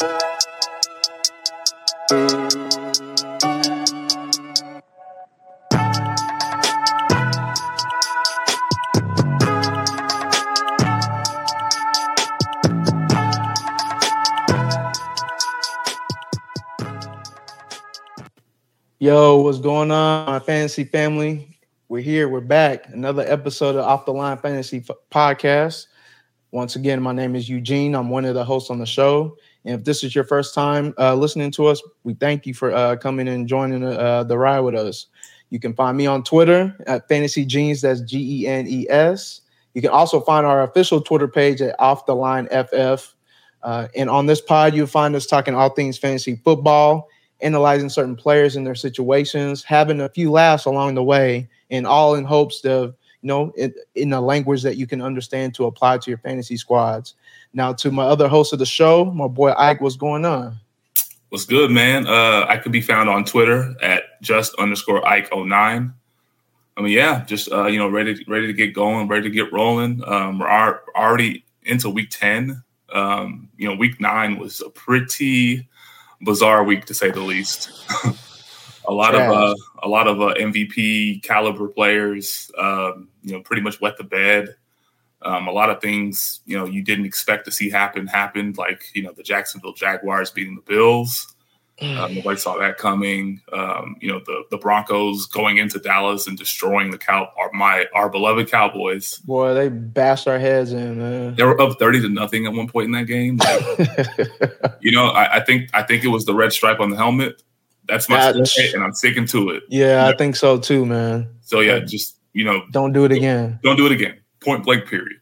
Yo, what's going on, my fantasy family? We're here. We're back. Another episode of Off the Line Fantasy F- Podcast. Once again, my name is Eugene. I'm one of the hosts on the show. And if this is your first time uh, listening to us, we thank you for uh, coming and joining uh, the ride with us. You can find me on Twitter at Fantasy Genes. That's G E N E S. You can also find our official Twitter page at Off the Line FF. Uh, and on this pod, you'll find us talking all things fantasy football, analyzing certain players and their situations, having a few laughs along the way, and all in hopes of, you know, in, in a language that you can understand to apply to your fantasy squads. Now, to my other host of the show, my boy Ike, what's going on? What's good, man? Uh, I could be found on Twitter at just underscore Ike 09. I mean, yeah, just uh, you know, ready ready to get going, ready to get rolling. Um, we're already into week ten. Um, you know, week nine was a pretty bizarre week to say the least. a lot of uh, a lot of uh, MVP caliber players, um, you know, pretty much wet the bed. Um, a lot of things, you know, you didn't expect to see happen happened, like you know the Jacksonville Jaguars beating the Bills. Um, nobody saw that coming. Um, you know the the Broncos going into Dallas and destroying the cow our, my our beloved Cowboys. Boy, they bashed our heads in, man. They were up thirty to nothing at one point in that game. Like, you know, I, I think I think it was the red stripe on the helmet. That's my That's- story, and I'm sticking to it. yeah, I think so too, man. So yeah, just you know, Don't do it again. don't do it again. Point blank, period.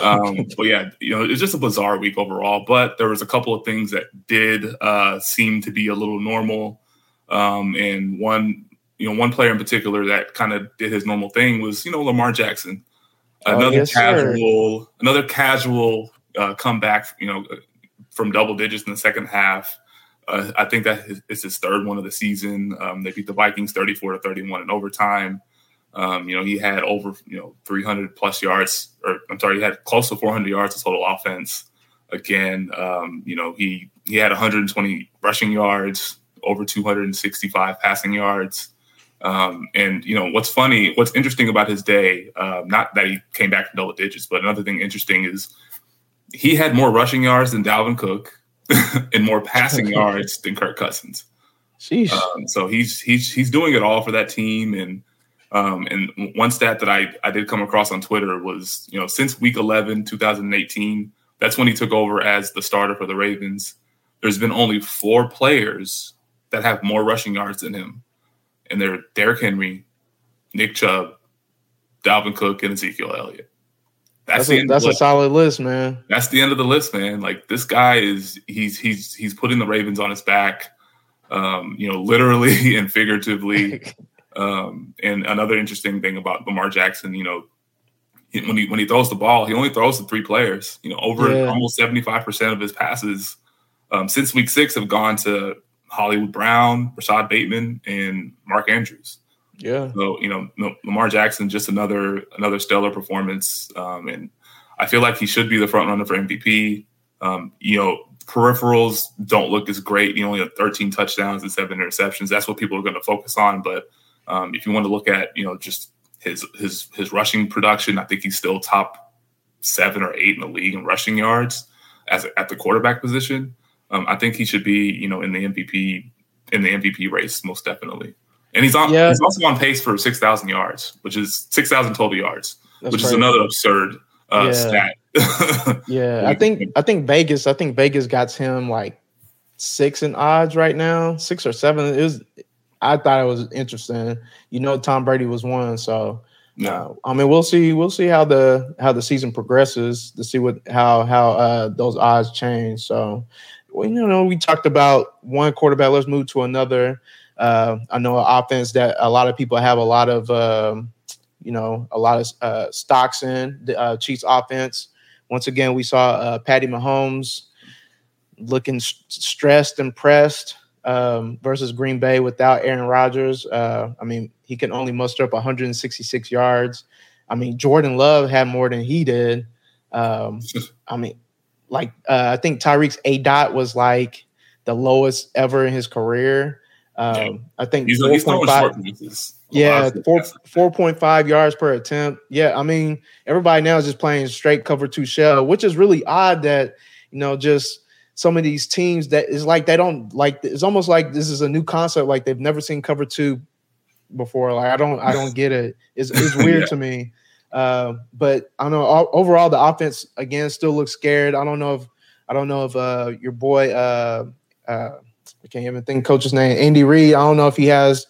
Um, but yeah, you know, it's just a bizarre week overall. But there was a couple of things that did uh, seem to be a little normal. Um, and one, you know, one player in particular that kind of did his normal thing was, you know, Lamar Jackson. Oh, Another yes, sir. casual, another casual uh, comeback, you know, from double digits in the second half. Uh, I think that is- it's his third one of the season. Um, they beat the Vikings 34 to 31 in overtime. Um, you know, he had over, you know, 300 plus yards, or I'm sorry, he had close to 400 yards of total offense. Again, um, you know, he he had 120 rushing yards, over 265 passing yards. Um, and you know, what's funny, what's interesting about his day, um, not that he came back from double digits, but another thing interesting is he had more rushing yards than Dalvin Cook and more passing yards than Kirk Cousins. Sheesh. Um, so he's he's he's doing it all for that team. And um, and one stat that I I did come across on Twitter was you know since week 11, 2018, that's when he took over as the starter for the Ravens. There's been only four players that have more rushing yards than him, and they're Derrick Henry, Nick Chubb, Dalvin Cook, and Ezekiel Elliott. that's the a, that's a solid list, man. that's the end of the list, man. Like this guy is he's he's he's putting the Ravens on his back, um, you know, literally and figuratively. Um, and another interesting thing about Lamar Jackson, you know, when he when he throws the ball, he only throws to three players. You know, over Yeah. almost seventy five percent of his passes um, since week six have gone to Hollywood Brown, Rashad Bateman, and Mark Andrews. Yeah. So you know, Lamar Jackson just another another stellar performance, um, and I feel like he should be the front runner for MVP. Um, you know, peripherals don't look as great. He only had 13 touchdowns and seven interceptions. That's what people are going to focus on. But um, if you want to look at you know just his his his rushing production, I think he's still top seven or eight in the league in rushing yards as at the quarterback position, um, I think he should be you know in the MVP in the MVP race most definitely. And he's on. Yeah. He's also on pace for six thousand yards, which is six thousand total yards, That's which is another absurd uh, Yeah. stat. Yeah, I think I think Vegas. I think Vegas got him like six in odds right now, six or seven. It was. I thought it was interesting. You know, Tom Brady was one, so no. uh, I mean, we'll see. We'll see how the how the season progresses to see what how how uh, those odds change. So, well, you know, we talked about one quarterback. Let's move to another. Uh, I know an offense that a lot of people have a lot of um, you know a lot of uh, stocks in the uh, Chiefs offense. Once again, we saw uh, Patty Mahomes looking s- stressed and pressed um, versus Green Bay without Aaron Rodgers. Uh, I mean, he can only muster up 166 yards. I mean, Jordan Love had more than he did. Um, I mean, like uh, I think Tyreek's A dot was like the lowest ever in his career. Um, I think He's, he's throwing 4.5 short passes. A lot yeah, four four point five yards per attempt. Yeah, I mean everybody now is just playing straight cover two shell, which is really odd that you know just some of these teams that is like they don't like. It's almost like this is a new concept. Like they've never seen cover two before. Like I don't I don't get it. It's it's weird Yeah. to me. Uh, but I don't know o- overall the offense again still looks scared. I don't know if I don't know if uh your boy uh uh I can't even think coach's name Andy Reid. I don't know if he has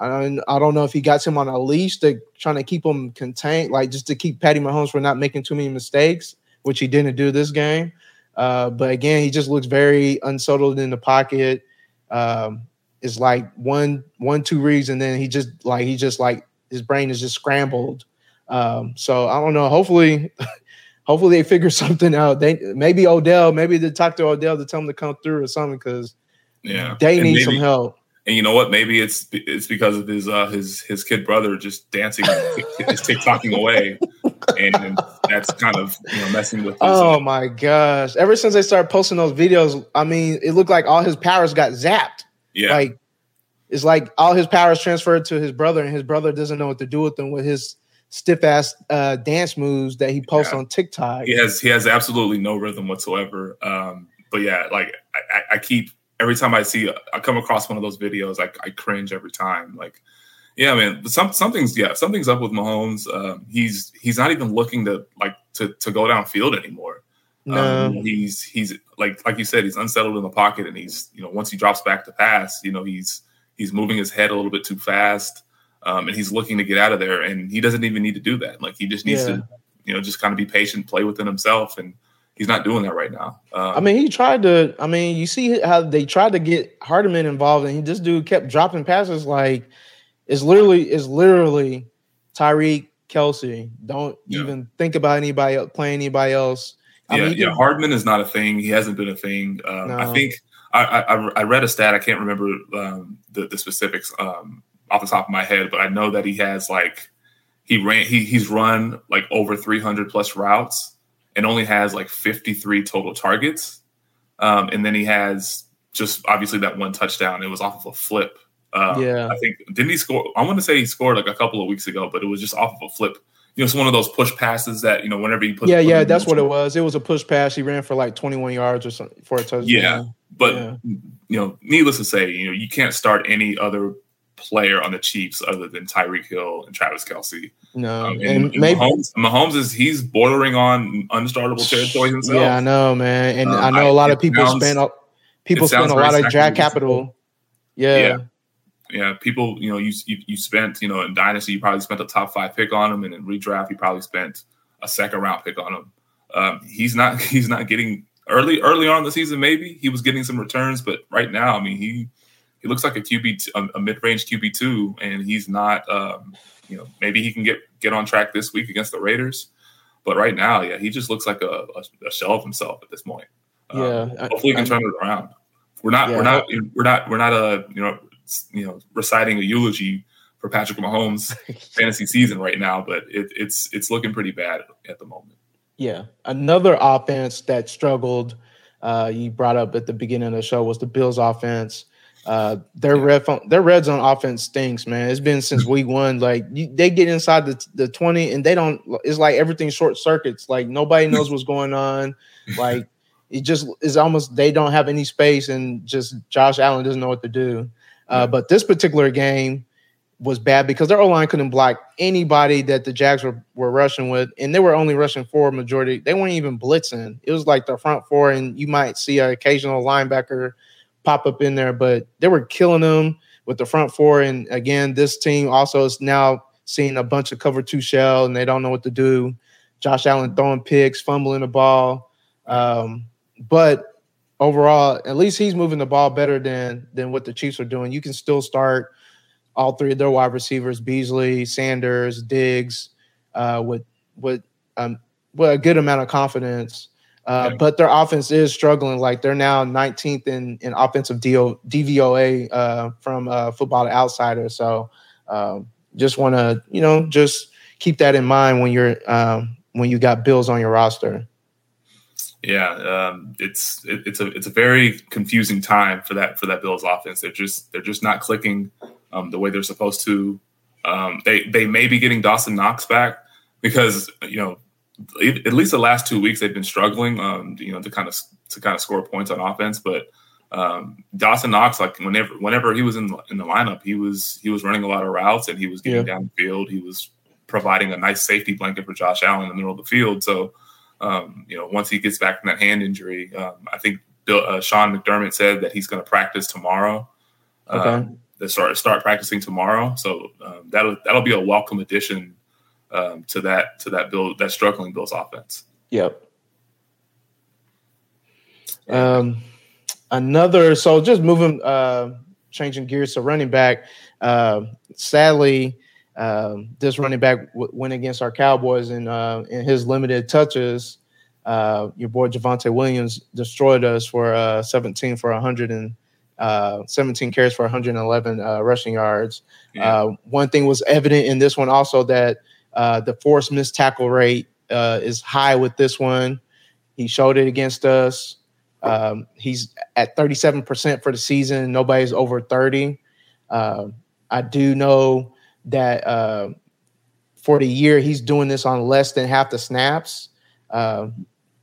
I don't, I don't know if he got him on a leash to trying to keep him contained, like just to keep Patty Mahomes from not making too many mistakes, which he didn't do this game. Uh, but again, he just looks very unsettled in the pocket. Um, it's like one, one, two reads, and then he just like he just like his brain is just scrambled. Um, so I don't know. Hopefully, hopefully they figure something out. They maybe Odell, maybe they talk to Odell to tell him to come through or something because Yeah, they And need maybe- some help. And you know what? Maybe it's it's because of his uh, his his kid brother just dancing, is TikToking away, and that's kind of you know messing with. His, Oh my gosh! Ever since they started posting those videos, I mean, it looked like all his powers got zapped. yeah, Like it's like all his powers transferred to his brother, and his brother doesn't know what to do with them with his stiff ass uh, dance moves that he posts Yeah. on TikTok. he has he has absolutely no rhythm whatsoever. Um, but yeah, like I, I- I keep every time I see I come across one of those videos, I, I cringe every time. Like, yeah, man, but some something's yeah something's up with Mahomes. Um, he's he's not even looking to like to to go downfield anymore. No, Um, he's he's like like you said, he's unsettled in the pocket, and he's you know once he drops back to pass, you know he's he's moving his head a little bit too fast, um, and he's looking to get out of there, and he doesn't even need to do that. Like he just needs Yeah. to you know just kind of be patient, play within himself, and he's not doing that right now. Um, I mean, he tried to. I mean, you see how they tried to get Hardman involved, and he this dude kept dropping passes. Like it's literally, it's literally Tyreek Kelce. Don't Yeah. even think about anybody else, playing anybody else. I yeah, mean, yeah, can- Hardman is not a thing. He hasn't been a thing. Um, I think I, I I read a stat. I can't remember um, the the specifics um, off the top of my head, but I know that he has like he ran he he's run like over 300 plus routes and only has like 53 total targets. Um, and then he has just obviously that one touchdown. It was off of a flip. Um, Yeah. I think didn't he score? I want to say he scored like a couple of weeks ago, but it was just off of a flip. You know, it's one of those push passes that you know whenever he put yeah, yeah, that's what it was. It was a push pass. He ran for like 21 yards or something for a touchdown. Yeah, but Yeah. you know, needless to say, you know, you can't start any other player on the Chiefs other than Tyreek Hill and Travis Kelce. No, Um, and, and, and maybe Mahomes, Mahomes is he's bordering on unstartable territory himself. Yeah, I know, man, and Um, I know a lot of people sounds- spend a- people spend a lot of draft capital. Yeah, Yeah. Yeah, people, you know, you, you you spent, you know, in dynasty, you probably spent a top five pick on him, and in redraft, you probably spent a second round pick on him. Um, he's not he's not getting early early on in the season. Maybe he was getting some returns, but right now, I mean, he he looks like a QB, t- a, a mid range QB two, and he's not. Um, you know, maybe he can get get on track this week against the Raiders, but right now, yeah, he just looks like a, a, shell of himself at this point. Um, Yeah, hopefully, he can I- turn it around. We're not, Yeah. we're not, we're not, we're not a you know, you know, reciting a eulogy for Patrick Mahomes' fantasy season right now, but it, it's it's looking pretty bad at the moment. Yeah, another offense that struggled. Uh, you brought up at the beginning of the show was the Bills' offense. Uh, their Yeah. red phone, their red zone offense stinks, man. It's been since week one. Like you, they get inside the the twenty, and they don't. It's like everything short circuits. Like nobody knows what's going on. Like it just is almost they don't have any space, and just Josh Allen doesn't know what to do. Uh, but this particular game was bad because their O line couldn't block anybody that the Jags were, were rushing with, and they were only rushing four majority. They weren't even blitzing. It was like the front four, and you might see an occasional linebacker pop up in there, but they were killing them with the front four. And again, this team also is now seeing a bunch of cover two shell, and they don't know what to do. Josh Allen throwing picks, fumbling the ball, um, but overall, at least he's moving the ball better than than what the Chiefs are doing. You can still start all three of their wide receivers, Beasley, Sanders, Diggs, uh, with with um, with a good amount of confidence. Uh, But their offense is struggling. Like they're now 19th in, in offensive DO, DVOA uh, from uh, Football Outsider. So um, just want to you know just keep that in mind when you're um, when you got Bills on your roster. Yeah, um, it's it, it's a it's a very confusing time for that for that Bills offense. They're just they're just not clicking um, the way they're supposed to. Um, they they may be getting Dawson Knox back because you know at least the last two weeks they've been struggling. Um, you know to kind of to kind of score points on offense, but um, Dawson Knox like whenever whenever he was in the, in the lineup, he was he was running a lot of routes and he was getting yeah. down the field. He was providing a nice safety blanket for Josh Allen in the middle of the field. So um, you know, once he gets back from that hand injury, um, I think Bill, uh, Sean McDermott said that he's going to practice tomorrow. Okay. Um, they start start practicing tomorrow, so um, that'll that'll be a welcome addition um, to that to that build that struggling Bills offense. Yep. Um, another so just moving, uh, changing gears to running back. Uh, sadly, um, this running back w- went against our Cowboys and uh, in his limited touches. Uh, your boy Javonte Williams destroyed us for uh, 17 for 100 and uh, 17 carries for 111 uh, rushing yards. Yeah. Uh, one thing was evident in this one also that the forced missed tackle rate is high with this one. He showed it against us. Um, he's at 37% for the season. Nobody's over 30. I do know that uh, for the year he's doing this on less than half the snaps. Uh,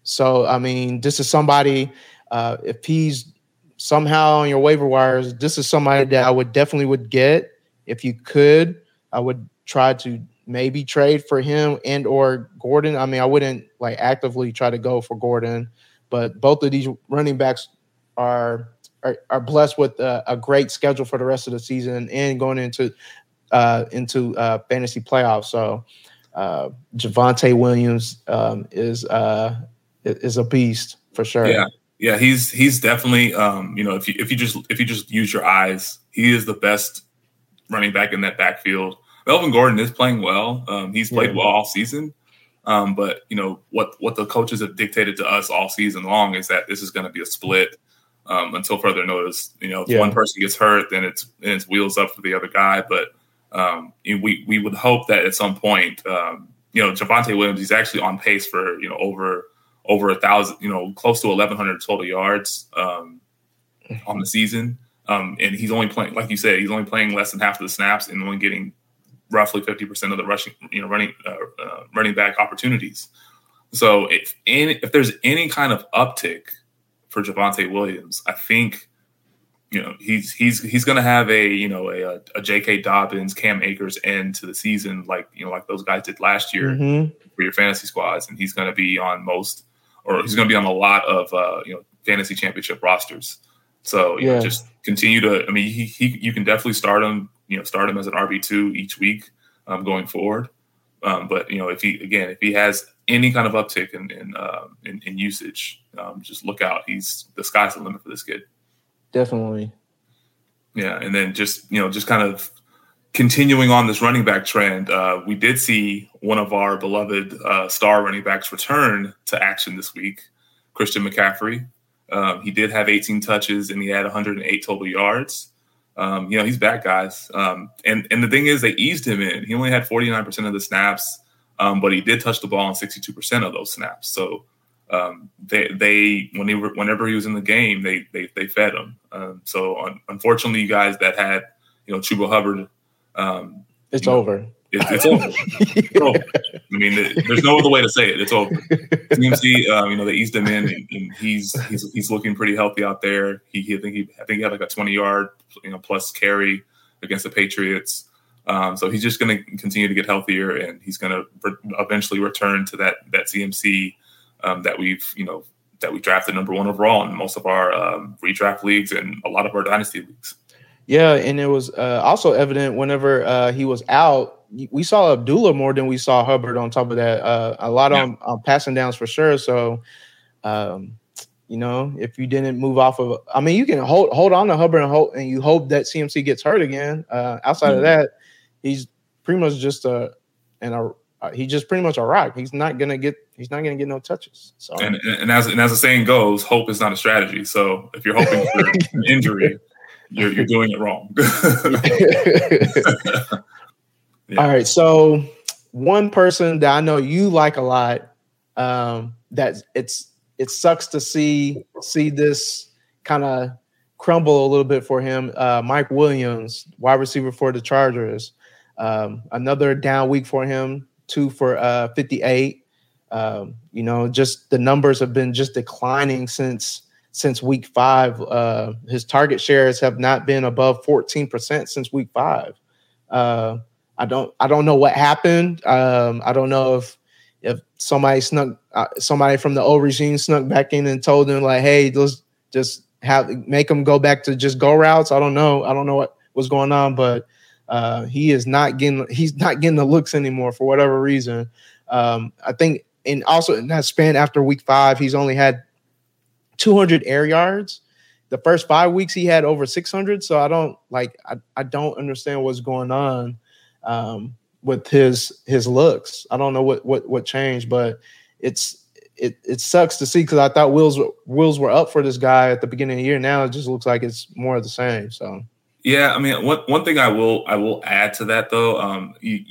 so I mean, this is somebody uh, if he's somehow on your waiver wires, this is somebody that I would definitely would get if you could. I would try to maybe trade for him and or Gordon. I mean, I wouldn't like actively try to go for Gordon, but both of these running backs are are, are blessed with a, a, great schedule for the rest of the season and going into uh, into uh, fantasy playoffs. So uh, Javonte Williams um, is uh, is a beast for sure. Yeah, yeah, he's he's definitely um, you know if you if you just if you just use your eyes, he is the best running back in that backfield. Melvin Gordon is playing well. Um, he's played yeah. well all season. Um, but you know what what the coaches have dictated to us all season long is that this is going to be a split um, until further notice. You know, if yeah. one person gets hurt, then it's then it's wheels up for the other guy. But um, we we would hope that at some point, um, you know, Javonte Williams, he's actually on pace for you know over over a thousand, you know, close to eleven hundred total yards um, on the season, um, and he's only playing, like you said, he's only playing less than half of the snaps and only getting roughly fifty percent of the rushing, you know, running uh, uh, running back opportunities. So if any, if there's any kind of uptick for Javonte Williams, I think you know he's he's he's going to have a you know a, a J.K. Dobbins, Cam Akers end to the season like you know like those guys did last year mm-hmm. for your fantasy squads, and he's going to be on most or he's going to be on a lot of uh, you know fantasy championship rosters. So you yeah. know, just continue to. I mean, he, he you can definitely start him. You know, start him as an RB two each week um, going forward. Um, but you know, if he again, if he has any kind of uptick in in, uh, in, in usage, um, just look out. He's the sky's the limit for this kid definitely. Yeah, and then just you know, just kind of continuing on this running back trend, uh, we did see one of our beloved uh, star running backs return to action this week, Christian McCaffrey. Um, he did have 18 touches and he had 108 total yards. Um, you know, he's back, guys. Um, and and the thing is, they eased him in. He only had 49% of the snaps, um, but he did touch the ball on 62% of those snaps. So um, they they when he were, whenever he was in the game, they they they fed him. Um, so un- unfortunately, you guys that had you know Chuba Hubbard, um, it's know, over. It's, it's over. It's over. I mean, it, there's no other way to say it. It's over. CMC, um, you know, they eased him in, and, and, he's he's he's looking pretty healthy out there. He, he I think he I think he had like a 20 yard, you know, plus carry against the Patriots. Um, so he's just going to continue to get healthier, and he's going to re- eventually return to that that CMC um, that we've you know that we drafted number one overall in most of our um, redraft leagues and a lot of our dynasty leagues. Yeah, and it was uh, also evident whenever uh, he was out, we saw Abdullah more than we saw Hubbard. On top of that, uh, a lot yeah. on, on, passing downs for sure. So, um, you know, if you didn't move off of, I mean, you can hold hold on to Hubbard and hope, and you hope that CMC gets hurt again. Uh, outside mm-hmm. of that, he's pretty much just a and a he's just pretty much a rock. He's not gonna get he's not gonna get no touches. So and, and as and as the saying goes, hope is not a strategy. So if you're hoping for an injury, you're you're doing it wrong. yeah. All right. So one person that I know you like a lot, um, that it's it sucks to see see this kind of crumble a little bit for him. Uh, Mike Williams, wide receiver for the Chargers. Um, another down week for him, two for uh, 58. Um, you know, just the numbers have been just declining since since week five. Uh, his target shares have not been above 14% since week five. Uh, I don't I don't know what happened. Um, I don't know if if somebody snuck uh, somebody from the old regime snuck back in and told him like, hey, let's just have make them go back to just go routes. I don't know. I don't know what was going on, but uh, he is not getting he's not getting the looks anymore for whatever reason. Um, I think, and also in that span after week five, he's only had 200 air yards. The first five weeks he had over 600. So I don't like I, I don't understand what's going on um, with his his looks. I don't know what what what changed, but it's it it sucks to see because I thought wheels wheels were up for this guy at the beginning of the year. Now it just looks like it's more of the same. So yeah, I mean, one one thing I will I will add to that though, um, you,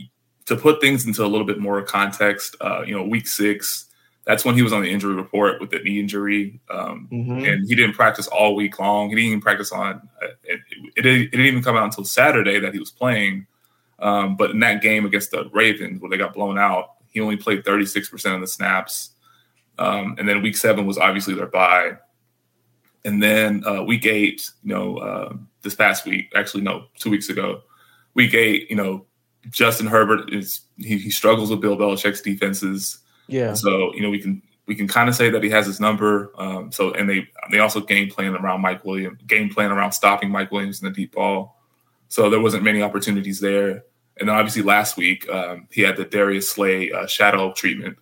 to put things into a little bit more context, uh, you know, week six, that's when he was on the injury report with the knee injury, um, mm-hmm. and he didn't practice all week long. He didn't even practice on uh, it, it, it, didn't even come out until Saturday that he was playing. Um, but in that game against the Ravens, where they got blown out, he only played 36% of the snaps. Um, and then week seven was obviously their bye. And then uh, week eight, you know, uh, this past week, actually no, two weeks ago, week eight, you know, Justin Herbert is he, he struggles with Bill Belichick's defenses. Yeah. So you know we can we can kind of say that he has his number. Um, so and they they also game plan around Mike Williams, game plan around stopping Mike Williams in the deep ball. So there wasn't many opportunities there. And then obviously last week um, he had the Darius Slay uh, shadow treatment.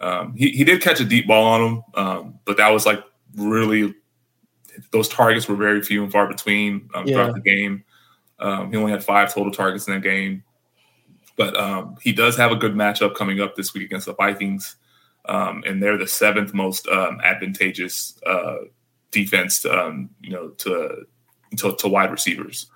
Um, he he did catch a deep ball on him, um, but that was like really those targets were very few and far between um, yeah. throughout the game. Um, he only had five total targets in that game, but um, he does have a good matchup coming up this week against the Vikings, um, and they're the seventh most um, advantageous uh, defense, um, you know, to, to, to wide receivers.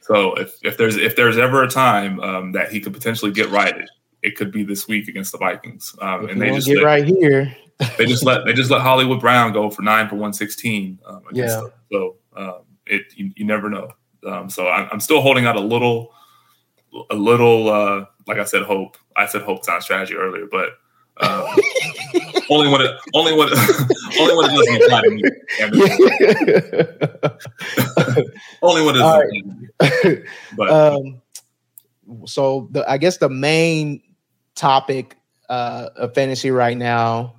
So if, if there's if there's ever a time that he could potentially get righted, it could be this week against the Vikings. and they just get right here they just let they just let Hollywood Brown go for nine for one sixteen. Um, yeah. Them. So um, it you, you, never know. Um, so I'm, I'm, still holding out a little, a little. Uh, like I said, hope. I said hope. Not strategy earlier, but um, only when it only when only when it doesn't apply to me. only when it doesn't. Right. But um, so the I guess the main topic uh, of fantasy right now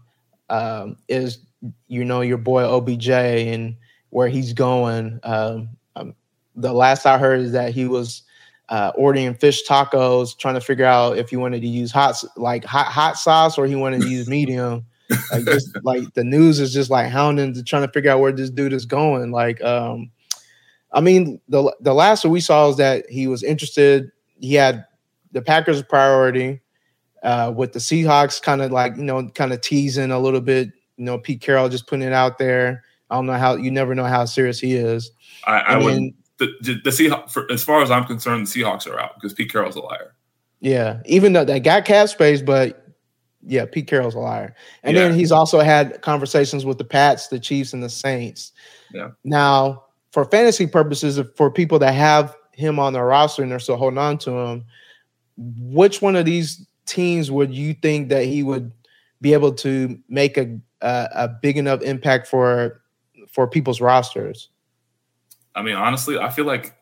um, is you know your boy OBJ and where he's going. Um, um, the last I heard is that he was uh, ordering fish tacos, trying to figure out if he wanted to use hot like hot hot sauce or he wanted to use medium. like just like the news is just like hounding to trying to figure out where this dude is going. Like, um, I mean, the the last we saw is that he was interested. He had the Packers priority uh, with the Seahawks kind of like, you know, kind of teasing a little bit, you know, Pete Carroll just putting it out there. I don't know how you never know how serious he is. I, I would the, the Seahawks, for, as far as I'm concerned, the Seahawks are out because Pete Carroll's a liar. Yeah, even though they got cap space, but yeah, Pete Carroll's a liar. And yeah. then he's also had conversations with the Pats, the Chiefs, and the Saints. Yeah. Now, for fantasy purposes, for people that have him on their roster and they're still holding on to him, which one of these teams would you think that he would be able to make a a, a big enough impact for for people's rosters? I mean, honestly, I feel like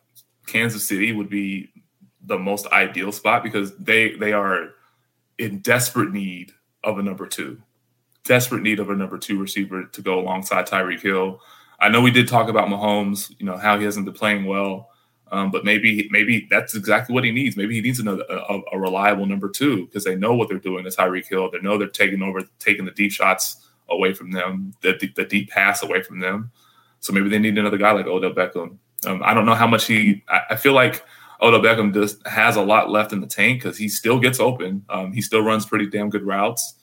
Kansas City would be the most ideal spot because they they are in desperate need of a number two, desperate need of a number two receiver to go alongside Tyreek Hill. I know we did talk about Mahomes, you know how he hasn't been playing well, um, but maybe maybe that's exactly what he needs. Maybe he needs another a, a reliable number two because they know what they're doing to Tyreek Hill. They know they're taking over, taking the deep shots away from them, the, the deep pass away from them. So maybe they need another guy like Odell Beckham. Um, I don't know how much he. I, I feel like Odell Beckham just has a lot left in the tank because he still gets open. Um, he still runs pretty damn good routes.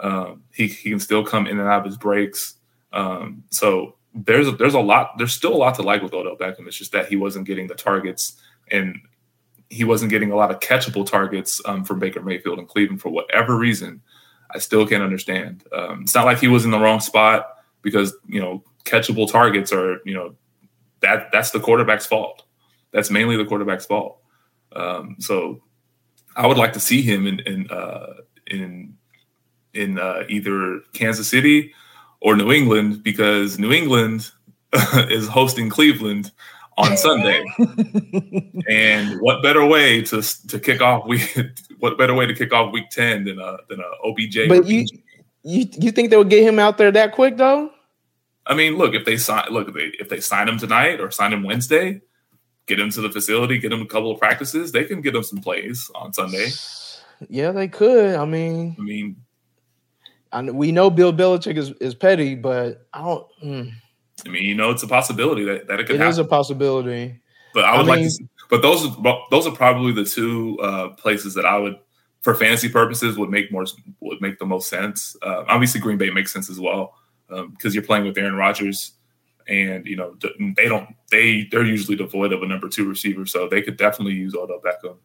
Um, he he can still come in and out of his breaks. Um, so there's a, there's a lot. There's still a lot to like with Odell Beckham. It's just that he wasn't getting the targets and he wasn't getting a lot of catchable targets um, from Baker Mayfield in Cleveland for whatever reason. I still can't understand. Um, it's not like he was in the wrong spot because you know catchable targets are you know that that's the quarterback's fault. That's mainly the quarterback's fault. Um, so I would like to see him in in uh, in in uh, either Kansas City or New England because New England is hosting Cleveland on Sunday. and what better way to to kick off week? What better way to kick off week ten than a than a OBJ? But you you you think they would get him out there that quick though? I mean, look if they sign look if they if they sign him tonight or sign him Wednesday, get him to the facility, get him a couple of practices, they can get him some plays on Sunday. Yeah, they could. I mean, I mean, I, we know Bill Belichick is, is petty, but I don't. Mm. I mean, you know, it's a possibility that, that it could It happen. is a possibility. But I would I like mean- to. See, but those are those are probably the two uh, places that I would, for fantasy purposes, would make more would make the most sense. Uh, obviously, Green Bay makes sense as well because you're playing with Aaron Rodgers, and you know they don't they they're usually devoid of a number two receiver, so they could definitely use Odell Beckham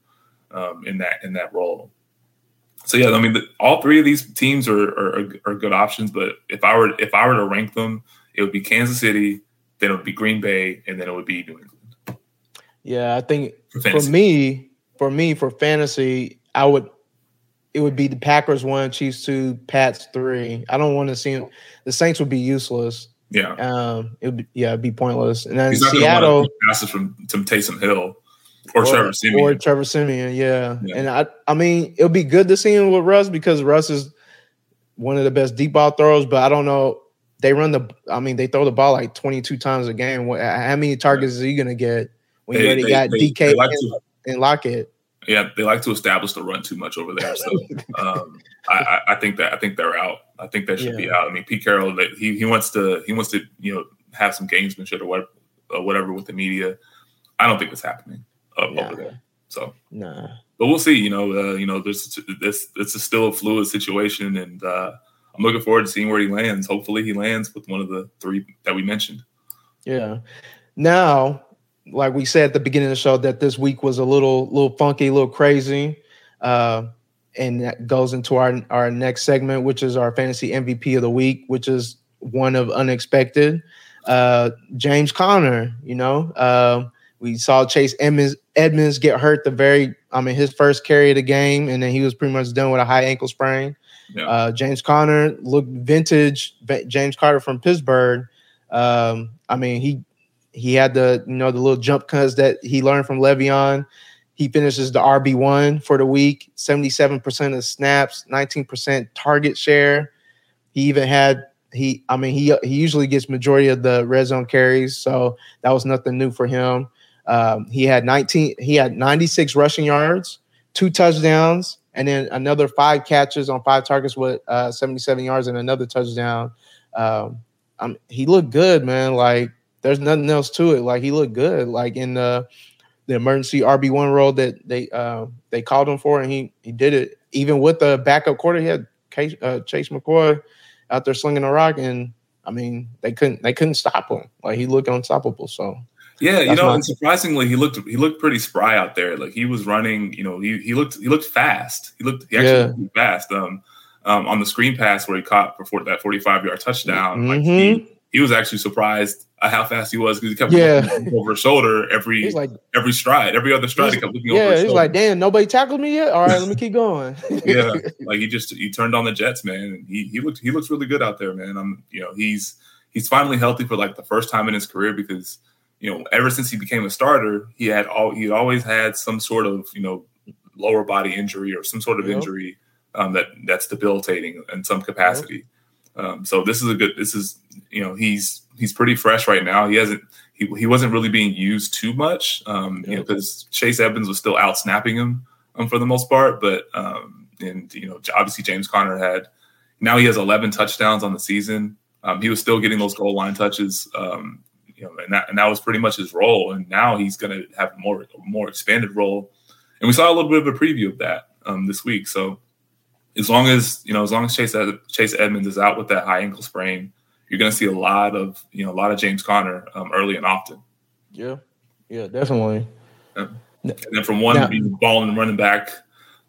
um, in that in that role. So yeah, I mean, the, all three of these teams are, are are good options. But if I were if I were to rank them, it would be Kansas City, then it would be Green Bay, and then it would be New England. Yeah, I think For for me, for me, for fantasy, I would it would be the Packers one, Chiefs two, Pats three. I don't want to see him. The Saints would be useless. Yeah. Um, it would be, yeah, it'd be pointless. And then He's Seattle passes from, from Taysom Hill or, Trevor Siemian. or Trevor Siemian, yeah. Yeah. And I, I mean, it would be good to see him with Russ because Russ is one of the best deep ball throwers. But I don't know. They run the. I mean, they throw the ball like twenty two times a game. What? How many targets is he going to get when you already they- got they- DK they like and, to- and Lockett? yeah, they like to establish the run too much over there. So um, I, I think that I think they're out. I think that should be out. I mean, Pete Carroll, he he wants to he wants to you know have some gamesmanship or what, or whatever with the media. I don't think it's happening uh, Nah. over there. So, Nah. but we'll see. You know, uh, you know, there's this it's a still a fluid situation, and uh, I'm looking forward to seeing where he lands. Hopefully, he lands with one of the three that we mentioned. Yeah. Now, like we said at the beginning of the show, that this week was a little, little funky, a little crazy, uh, and that goes into our our next segment, which is our fantasy MVP of the week, which is one of unexpected. Uh, James Conner, you know, uh, we saw Chase Edmonds, Edmonds get hurt the very, I mean, his first carry of the game, and then he was pretty much done with a high ankle sprain. Yeah. Uh, James Conner looked vintage. James Carter from Pittsburgh. Um, I mean, he he had the you know the little jump cuts that he learned from Le'Veon. He finishes the RB one for the week, seventy seven percent of snaps, nineteen percent target share. He even had he. I mean, he he usually gets majority of the red zone carries, so that was nothing new for him. Um, he had nineteen. He had ninety six rushing yards, two touchdowns, and then another five catches on five targets with uh, 77 yards and another touchdown. Um, um, he looked good, man. Like there's nothing else to it. Like he looked good. Like in the the emergency RB one role that they uh, they called him for, and he he did it. Even with the backup quarter, he had Case, uh, Chase McCoy out there slinging a rock, and I mean they couldn't they couldn't stop him. Like he looked unstoppable. So Yeah, you know, my- and surprisingly, he looked he looked pretty spry out there. Like he was running, you know, he he looked he looked fast. He looked he actually Yeah. looked fast. Um, um, on the screen pass where he caught for that forty five yard touchdown, like Mhm. he he was actually surprised at how fast he was because he kept Yeah. looking over his shoulder every like, every stride, every other stride. He kept looking over yeah, he's like, damn, nobody tackled me yet. All right, let me keep going. yeah, like he just he turned on the Jets, man. He he looked he looks really good out there, man. I'm you know he's he's finally healthy for like the first time in his career because you know ever since he became a starter, he had all he always had some sort of you know lower body injury or some sort of Yep. injury um, that that's debilitating in some capacity. Um, so this is a good. This is you know he's he's pretty fresh right now. He hasn't he, he wasn't really being used too much. Um, you know because Chase Edmonds was still out snapping him um, for the most part, but um, and you know obviously James Conner had now he has 11 touchdowns on the season. Um, he was still getting those goal line touches. Um, you know, and that and that was pretty much his role. And now he's going to have a more more expanded role. And we saw a little bit of a preview of that um, this week. So as long as you know, as long as Chase Ed- Chase Edmonds is out with that high ankle sprain, you're going to see a lot of you know a lot of James Conner um, early and often. yeah, yeah, definitely. And then from one Now- know, balling running back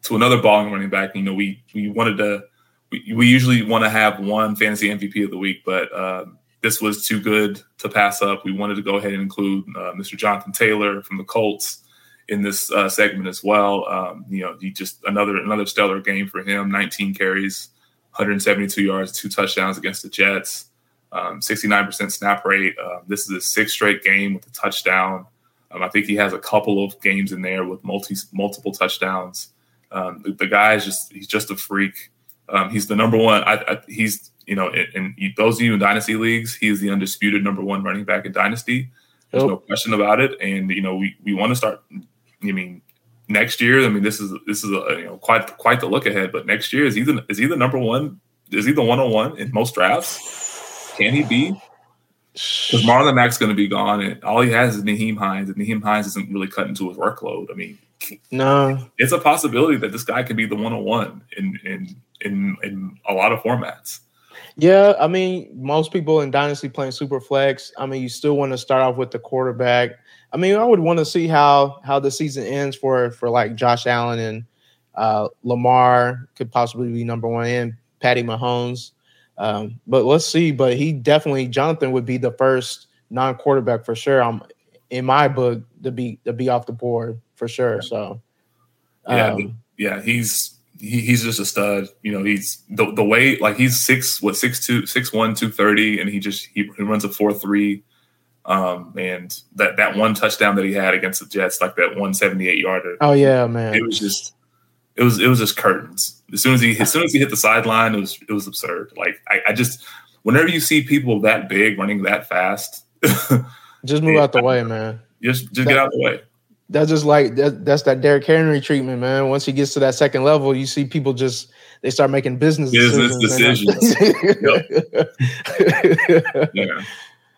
to another balling running back, you know, we we wanted to we, we usually want to have one fantasy MVP of the week, but um, this was too good to pass up. We wanted to go ahead and include uh, Mr. Jonathan Taylor from the Colts in this uh, segment as well. Um, you know, he just another another stellar game for him. 19 carries, 172 yards, two touchdowns against the Jets. Um, 69% snap rate. Uh, this is his sixth straight game with a touchdown. Um, I think he has a couple of games in there with multi multiple touchdowns. Um, the, the guy is just he's just a freak. Um, he's the number one. I, I, he's you know, in, in those of you in dynasty leagues, he is the undisputed number one running back in dynasty. There's Yep. no question about it. And you know, we we want to start. I mean, next year. I mean, this is this is a, you know quite quite the look ahead. But next year is he the is he the number one? Is he the one on one in most drafts? Can he be? Because Marlon Mack's going to be gone, and all he has is Nyheim Hines, and Nyheim Hines isn't really cutting to his workload. I mean, No, it's a possibility that this guy can be the one on one in in in in a lot of formats. Yeah, I mean, most people in Dynasty playing super flex. I mean, you still want to start off with the quarterback. I mean, I would want to see how how the season ends for for like Josh Allen and uh, Lamar could possibly be number one and Patty Mahomes. Um, but let's see. But he definitely Jonathan would be the first non-quarterback for sure. I'm in my book to be to be off the board for sure. So Yeah, um, yeah, he's he, he's just a stud. You know, he's the the way like he's six what six two six one two thirty, and he just he, he runs a four three. Um, and that that one touchdown that he had against the Jets, like that one seventy eight yarder, oh yeah, man. it was just it was it was just curtains. As soon as he as soon as he hit the sideline, it was it was absurd. Like I, I just whenever you see people that big running that fast, Just move out the way, man. just just get out of the way. That's just like that, that's that Derrick Henry treatment, man. Once he gets to that second level, you see people just they start making business, Business decisions. Yeah.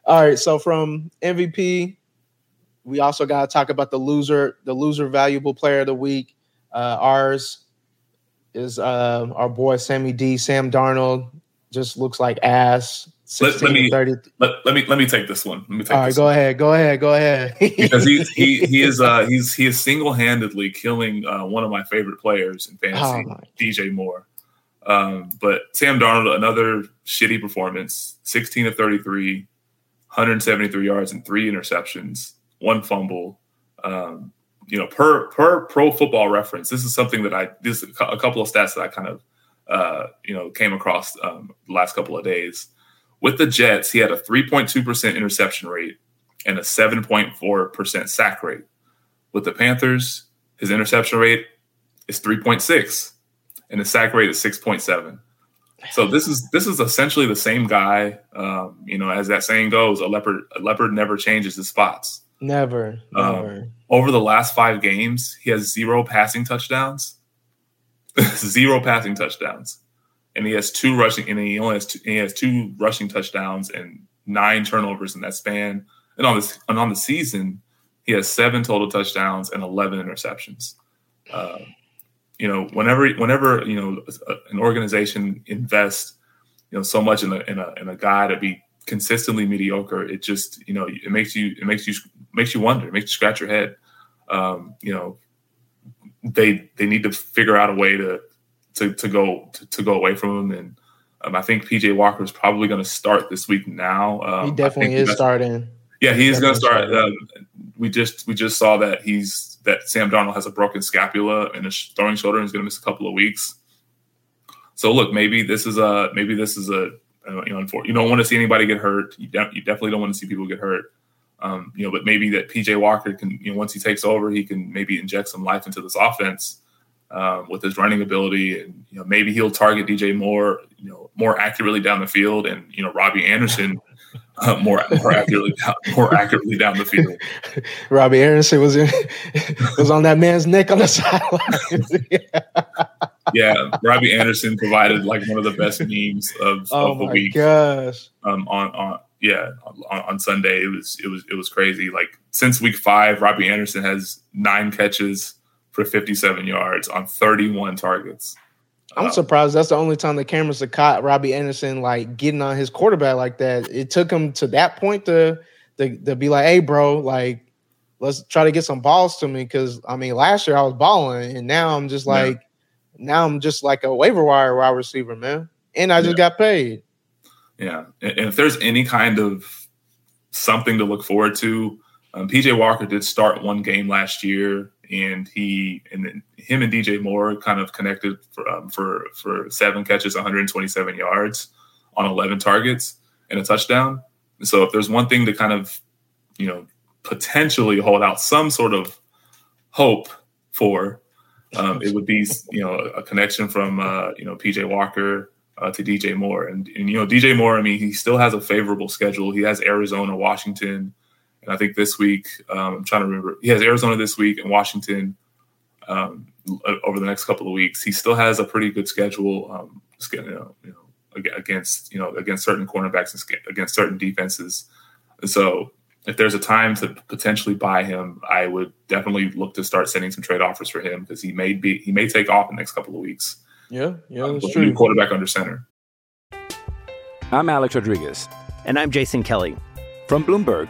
All right, so from MVP, we also got to talk about the loser, the loser valuable player of the week. Uh, ours is uh, our boy Sammy D. Sam Darnold just looks like ass. Let- 16 let me- 30. Let, let me let me take this one. Let me take All right, go one. ahead, go ahead, go ahead. because he he he is uh he's he is single handedly killing uh, one of my favorite players in fantasy, Oh. DJ Moore. Um, but Sam Darnold, another shitty performance: sixteen of thirty three, 173 yards and three interceptions, one fumble. Um, you know, per per Pro Football Reference, this is something that I this is a couple of stats that I kind of uh, you know came across um, the last couple of days. With the Jets, he had a 3.2% interception rate and a 7.4% sack rate. With the Panthers, his interception rate is 3.6 and the sack rate is 6.7. So this is this is essentially the same guy. Um, you know, as that saying goes, a leopard a leopard never changes his spots. never, Um, never. Over the last five games, he has zero passing touchdowns, zero passing touchdowns, and he has two rushing, and he only has two, he has two rushing touchdowns and nine turnovers in that span. And on this and on the season, he has seven total touchdowns and eleven interceptions. Uh, you know, whenever whenever you know an organization invests, you know, so much in a in a in a guy to be consistently mediocre, it just you know it makes you it makes you makes you wonder, it makes you scratch your head. Um, you know, they they need to figure out a way to to to go to, to go away from him, and Um, I think PJ Walker is probably going to start this week now. Um, he definitely is starting. Yeah, he is going to start. Um, we just we just saw that he's that Sam Darnold has a broken scapula and his throwing shoulder and he's going to miss a couple of weeks. So look, maybe this is a maybe this is a uh, you know you don't want to see anybody get hurt. You, de- you definitely don't want to see people get hurt. Um, you know, but maybe that PJ Walker can you know once he takes over, he can maybe inject some life into this offense um, with his running ability, and you know maybe he'll target DJ more you know more accurately down the field, and you know Robbie Anderson uh, more more accurately down, more accurately down the field. Robbie Anderson was in, was on that man's neck on the sideline. yeah, Robbie Anderson provided like one of the best memes of, oh of the my week. gosh! Um, on on yeah on, on Sunday it was it was it was crazy. Like since week five, Robbie Anderson has nine catches for 57 yards on 31 targets. I'm Um, surprised that's the only time the cameras have caught Robbie Anderson like getting on his quarterback like that. It took him to that point to to, to be like, "Hey, bro, like let's try to get some balls to me." Because I mean, last year I was balling, and now I'm just Yeah. like, now I'm just like a waiver wire wide receiver, man. And I just got paid. Yeah, and and if there's any kind of something to look forward to, um, PJ Walker did start one game last year, and he and him and DJ Moore kind of connected for um, for for seven catches, 127 yards on 11 targets and a touchdown. So if there's one thing to kind of you know potentially hold out some sort of hope for, um, it would be you know a connection from uh, you know PJ Walker uh, to DJ Moore. And, and, you know, DJ Moore, I mean, he still has a favorable schedule. He has Arizona, Washington, and I think this week, um, I'm trying to remember, he has Arizona this week and Washington um, over the next couple of weeks. He still has a pretty good schedule, um, you know, you know, against, you know, against certain cornerbacks and against certain defenses. So if there's a time to potentially buy him, I would definitely look to start sending some trade offers for him because he may be, he may take off in the next couple of weeks. Yeah, yeah, Um, that's with a new true. quarterback under center. I'm Alex Rodriguez. And I'm Jason Kelly. From Bloomberg,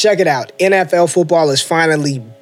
Check it out. NFL football is finally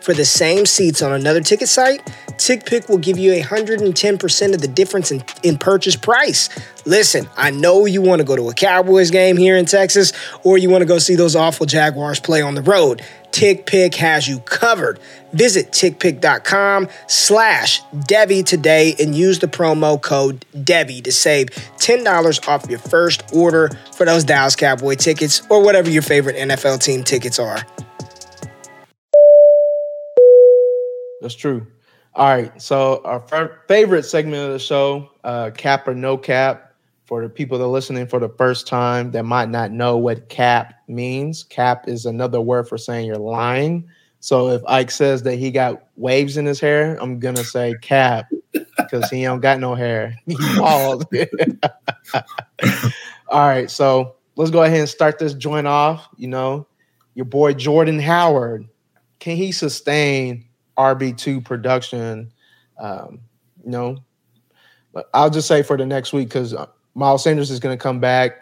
for the same seats on another ticket site, TickPick will give you 110% of the difference in, in purchase price. Listen, I know you want to go to a Cowboys game here in Texas, or you want to go see those awful Jaguars play on the road. TickPick has you covered. Visit tickpick.com slash Debbie today and use the promo code Debbie to save $10 off your first order for those Dallas Cowboy tickets or whatever your favorite NFL team tickets are. That's true. All right. So our fa- favorite segment of the show, uh, cap or no cap, for the people that are listening for the first time that might not know what cap means. Cap is another word for saying you're lying. So if Ike says that he got waves in his hair, I'm gonna say cap because he don't got no hair. He bald. All right. So let's go ahead and start this joint off. You know, your boy Jordan Howard. Can he sustain RB2 production. Um, you know, but I'll just say for the next week because Miles Sanders is going to come back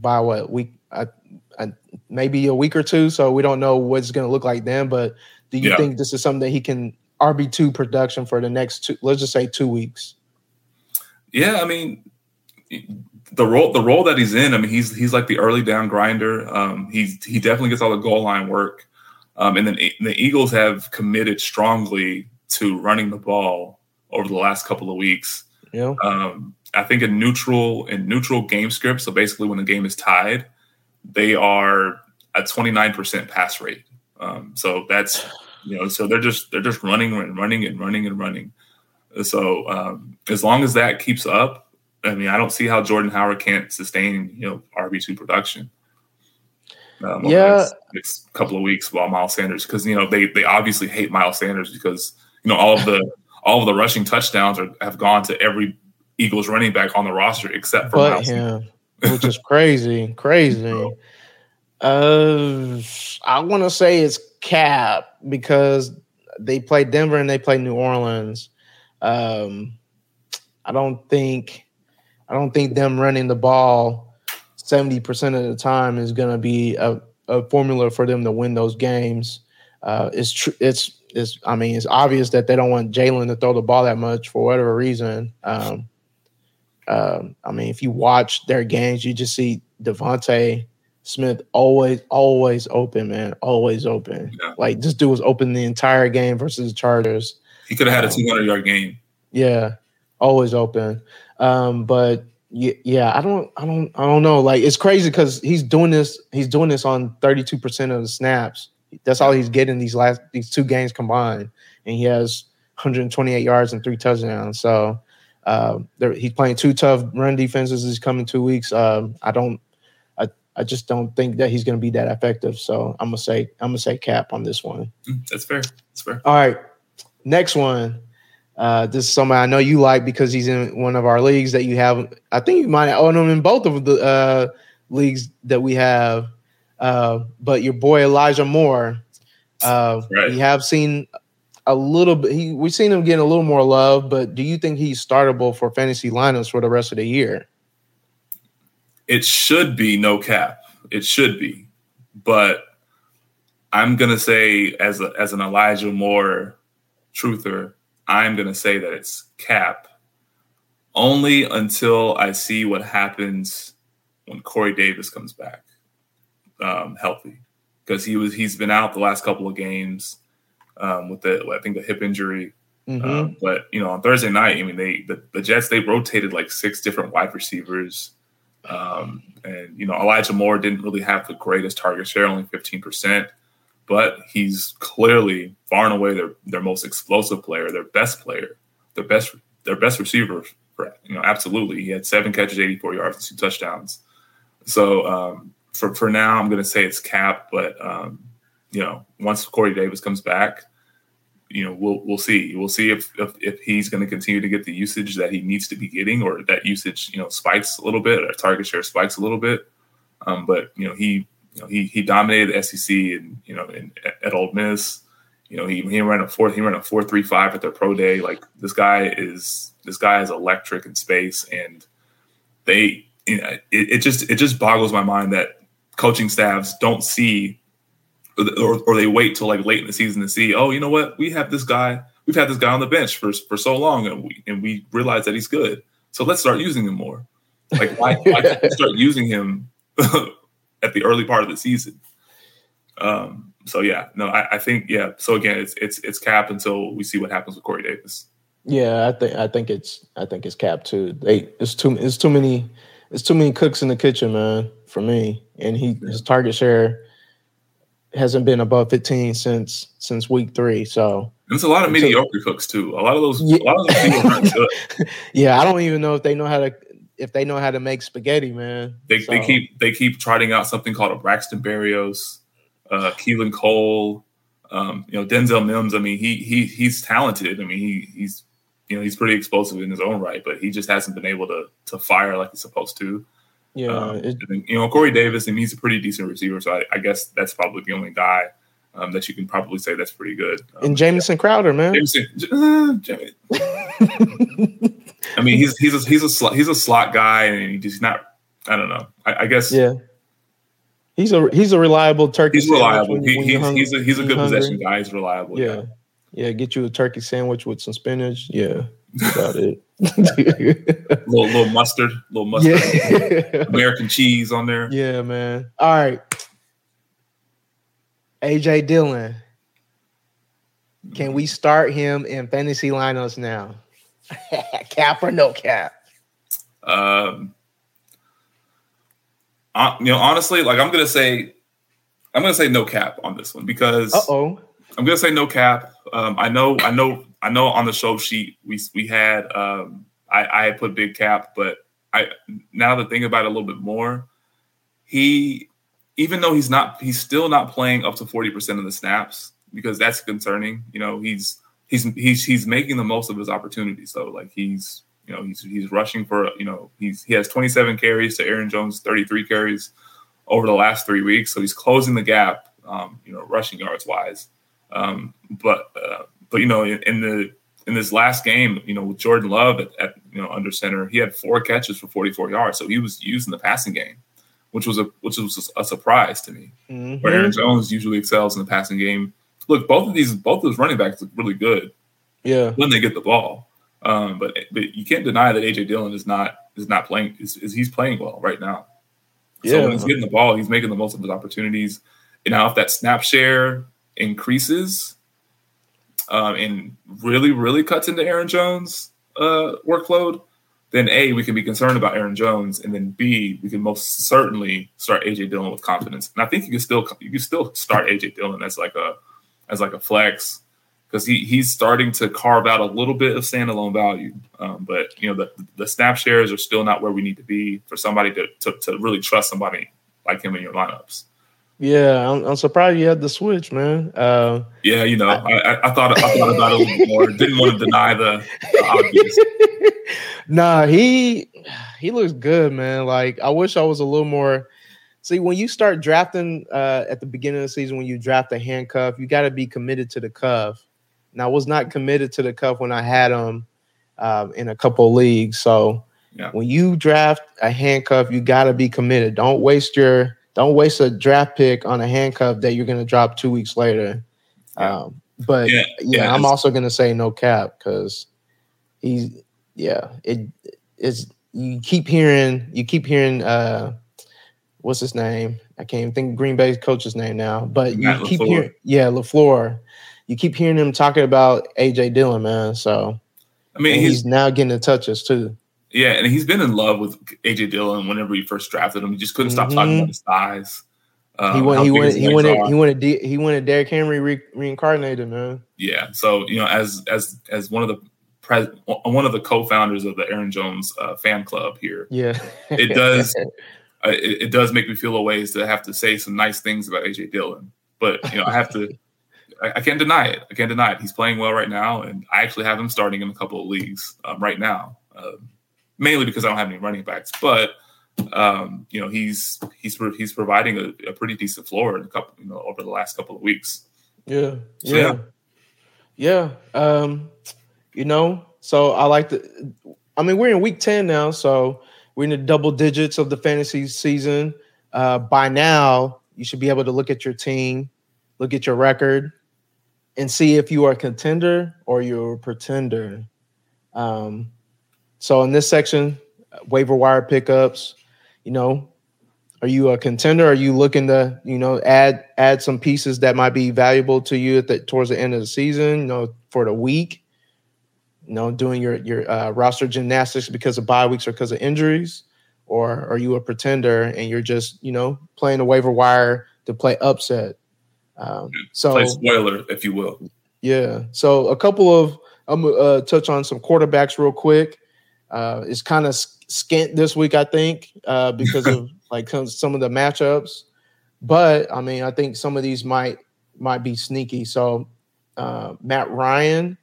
by what week? I, I, maybe a week or two. So we don't know what it's going to look like then. But do you Yeah. think this is something that he can RB2 production for the next two, let's just say two weeks? Yeah, I mean, the role the role that he's in. I mean, he's he's like the early down grinder. Um, he's he definitely gets all the goal line work. Um, and then the Eagles have committed strongly to running the ball over the last couple of weeks. Know, Um, I think in neutral in neutral game script, so basically when the game is tied, they are a 29% pass rate. Um, so that's you know, so they're just they're just running and running and running and running. So um, as long as that keeps up, I mean, I don't see how Jordan Howard can't sustain you know RB two production. Um, yeah, next, next, couple of weeks while Miles Sanders, because you know they they obviously hate Miles Sanders because you know all of the all of the rushing touchdowns are, have gone to every Eagles running back on the roster except for but Miles him, which is crazy, crazy. Uh, I want to say it's Cap because they play Denver and they play New Orleans. Um, I don't think, I don't think them running the ball seventy percent of the time is going to be a, a formula for them to win those games. Uh, it's true. It's it's. I mean, it's obvious that they don't want Jalen to throw the ball that much for whatever reason. Um, um, I mean, if you watch their games, you just see DeVonta Smith always, always open, man, always open. Yeah. Like this dude was open the entire game versus the Chargers. He could have had a 200 yard game. Yeah, always open. Um, but yeah, yeah, I don't, I don't, I don't know. Like it's crazy because he's doing this. He's doing this on 32 percent of the snaps. That's all he's getting these last these two games combined, and he has 128 yards and three touchdowns. So uh, he's playing two tough run defenses these coming two weeks. Um, I don't, I, I just don't think that he's going to be that effective. So I'm gonna say I'm gonna say cap on this one. That's fair. That's fair. All right, next one. Uh, this is somebody I know you like because he's in one of our leagues that you have. I think you might own him in both of the uh, leagues that we have. Uh, but your boy Elijah Moore, uh, Right. we have seen a little bit. He, we've seen him getting a little more love. But do you think he's startable for fantasy lineups for the rest of the year? It should be no cap. It should be, but I'm gonna say as a, as an Elijah Moore truther, I'm gonna say that it's cap. Only until I see what happens when Corey Davis comes back um, healthy, because he was he's been out the last couple of games um, with the I think the hip injury. Mhm. Um, but you know, on Thursday night, I mean, they the, the Jets they rotated like six different wide receivers, um, and you know, Elijah Moore didn't really have the greatest target share, only fifteen percent, but he's clearly far and away their their most explosive player, their best player, their best their best receiver. You know, absolutely, he had seven catches, eighty four yards, and two touchdowns. So um, for for now, I'm going to say it's cap, but um, you know, once Corey Davis comes back, you know, we'll we'll see. We'll see if if, if he's going to continue to get the usage that he needs to be getting, or that usage, you know, spikes a little bit, or target share spikes a little bit. Um, but you know, he you know he he dominated the SEC and you know in, at Ole Miss. You know, he he ran a four he ran a four three five at their pro day. Like this guy is this guy is electric in space, and they you know, it, it just it just boggles my mind that coaching staffs don't see or, or they wait till like late in the season to see, oh, you know what? We have this guy, we've had this guy on the bench for for so long and we and we realize that he's good. So let's start using him more. Like why, why start using him at the early part of the season? Um so yeah, no, I, I think yeah. So again, it's it's it's cap until we see what happens with Corey Davis. Yeah, I think I think it's I think it's cap too. They it's too it's too many it's too many cooks in the kitchen, man, for me. And he his target share hasn't been above 15 since since week three. So There's a lot of mediocre cooks too. A lot of those, Yeah. a lot of those people aren't good. yeah, I don't even know if they know how to if they know how to make spaghetti, man. They, they keep they keep trotting out something called a Braxton Berrios, uh, Keelan Cole, um, you know Denzel Mims. I mean, he he he's talented. I mean, he he's you know he's pretty explosive in his own right, but he just hasn't been able to to fire like he's supposed to. yeah, Um, it- then, you know, Corey Davis, I mean, he's a pretty decent receiver, so I, I guess that's probably the only guy um, that you can probably say that's pretty good. Um, and Jamison Crowder, man. Jamison, uh, I mean, he's he's a, he's a slot, he's a slot guy, and he's just not. I don't know. I, I guess Yeah. He's a he's a reliable turkey. he's reliable. when- He, when he's, hungry- he's a he's a good hungry. possession guy. He's reliable. Yeah. Yeah, get you a turkey sandwich with some spinach. Yeah. About it. little little mustard, little mustard, yeah. American cheese on there. yeah, man. All right. AJ Dillon. Can we start him in fantasy lineups now? cap or no cap? Um, uh, you know, honestly, like I'm gonna say, I'm gonna say no cap on this one because oh, I'm gonna say no cap. Um, I know, I know, I know. On the show sheet, we we had um, I, I had put big cap, but I now to think about it a little bit more, he even though he's not, he's still not playing up to forty percent of the snaps because that's concerning. You know, he's he's he's he's making the most of his opportunities. So like he's you know he's he's rushing for you know he's he has 27 carries to Aaron Jones 33 carries over the last three weeks. So he's closing the gap. Um, you know, rushing yards wise. Um, but uh, but you know in, in the in this last game, you know, with Jordan Love at, at, you know under center, he had four catches for 44 yards, so he was used in the passing game, which was a which was a surprise to me. Mm-hmm. Where Aaron Jones usually excels in the passing game. Look, both of these both of those running backs look really good. Yeah, when they get the ball, um, but but you can't deny that AJ Dillon is not is not playing is, is he's playing well right now. Yeah. So when he's getting the ball, he's making the most of his opportunities. And now if that snap share increases, um, and really, really cuts into Aaron Jones' uh, workload, then A, we can be concerned about Aaron Jones, and then B, we can most certainly start AJ Dillon with confidence. And I think you can still you can still start AJ Dillon as like a as like a flex because he he's starting to carve out a little bit of standalone value. Um, but you know the the snap shares are still not where we need to be for somebody to to, to really trust somebody like him in your lineups. Yeah, I'm, I'm, surprised you had the switch, man. Uh, yeah, you know, I, I, I, thought I thought about it a little bit more. Didn't want to deny the, the obvious. nah, he he looks good, man. Like I wish I was a little more. See, when you start drafting uh, at the beginning of the season, when you draft a handcuff, you got to be committed to the cuff. And I was not committed to the cuff when I had him uh, in a couple leagues. So yeah. when you draft a handcuff, you got to be committed. Don't waste your don't waste a draft pick on a handcuff that you're going to drop two weeks later. Yeah. Um, but yeah, yeah, yeah I'm also going to say no cap because he's yeah it is you keep hearing you keep hearing uh what's his name I can't even think Green Bay's coach's name now but Matt you keep LaFleur. hearing yeah LaFleur you keep hearing him talking about AJ Dillon man so I mean he's, he's now getting the touches too yeah, and he's been in love with AJ Dillon whenever he first drafted him. He just couldn't stop mm-hmm. talking about his size. Um, he went. He went. He wanted. He. D, he wanted Derrick Henry re- reincarnated, man. Yeah. So you know, as as as one of the pres- one of the co-founders of the Aaron Jones uh, fan club here. Yeah. it does. Uh, it, it, does make me feel a ways to have to say some nice things about AJ Dillon, but you know, I have to. I, I, can't deny it. I can't deny it. He's playing well right now, and I actually have him starting in a couple of leagues um, right now. Um, mainly because I don't have any running backs. But um, you know, he's he's he's providing a, a, pretty decent floor in a couple, you know, over the last couple of weeks. Yeah, so, yeah, yeah. Um, you know, so I like the. I mean, we're in week ten now, so we're in the double digits of the fantasy season. Uh, by now, you should be able to look at your team, look at your record, and see if you are a contender or you're a pretender. Um, so in this section, waiver wire pickups, you know, are you a contender? Are you looking to, you know, add add some pieces that might be valuable to you at the towards the end of the season, you know, for the week? You know, doing your your uh, roster gymnastics because of bye weeks or because of injuries, or are you a pretender and you're just, you know, playing the waiver wire to play upset? Um, so play spoiler, if you will. Yeah. So a couple of I'm gonna uh, touch on some quarterbacks real quick. Uh, it's kind of skint this week, I think, uh, because of like some of the matchups. But I mean, I think some of these might might be sneaky. So uh, Matt Ryan,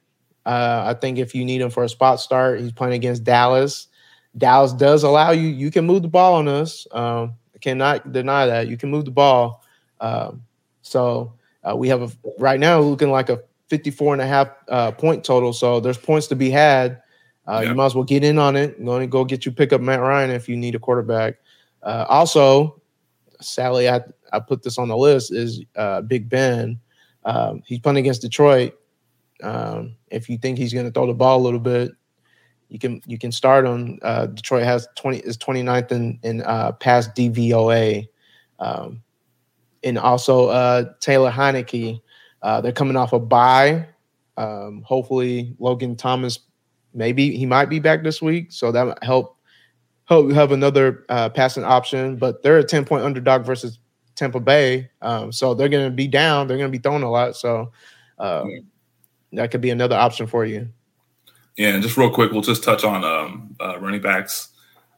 uh, I think if you need him for a spot start, he's playing against Dallas. Dallas does allow you; you can move the ball on us. Um, cannot deny that you can move the ball. Um, so uh, we have a right now looking like a 54 and a half uh, point total. So there's points to be had. Uh, yeah. You might as well get in on it. Going to go get you pick up Matt Ryan if you need a quarterback. Uh, also, Sally, I, I put this on the list is uh, Big Ben. Um, he's playing against Detroit. Um, if you think he's going to throw the ball a little bit, you can you can start him. Uh, Detroit has twenty is 29th in in uh, pass DVOA, um, and also uh, Taylor Heinicke. Uh, they're coming off a bye. Um, hopefully, Logan Thomas maybe he might be back this week, so that might help help you have another uh, passing option, but they're a 10 point underdog versus Tampa Bay. Um, so they're going to be down. They're going to be throwing a lot. So uh, that could be another option for you. Yeah, and just real quick, we'll just touch on um, uh, running backs.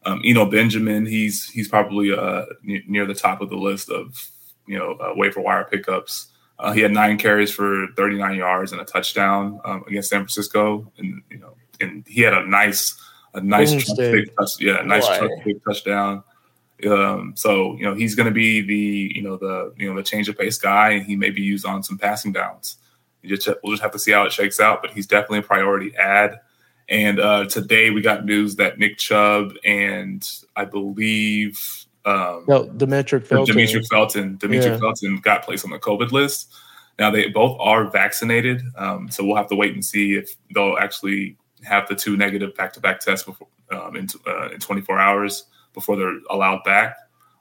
Um, Eno Benjamin, he's he's probably uh, n- near the top of the list of you know uh, waiver wire pickups. Uh, he had nine carries for 39 yards and a touchdown um, against San Francisco, and you know, and he had a nice a nice big touch, yeah, a nice big touchdown. Um, so you know he's going to be the you know the you know the change of pace guy, and he may be used on some passing downs. Just, we'll just have to see how it shakes out, but he's definitely a priority ad. And uh, today we got news that Nick Chubb and I believe um, no, Demetric Felton. Demetric Felton. Demetric yeah. Felton got placed on the COVID list. Now they both are vaccinated, um, so we'll have to wait and see if they'll actually have the two negative back-to-back tests before, um, in, uh, in 24 hours before they're allowed back.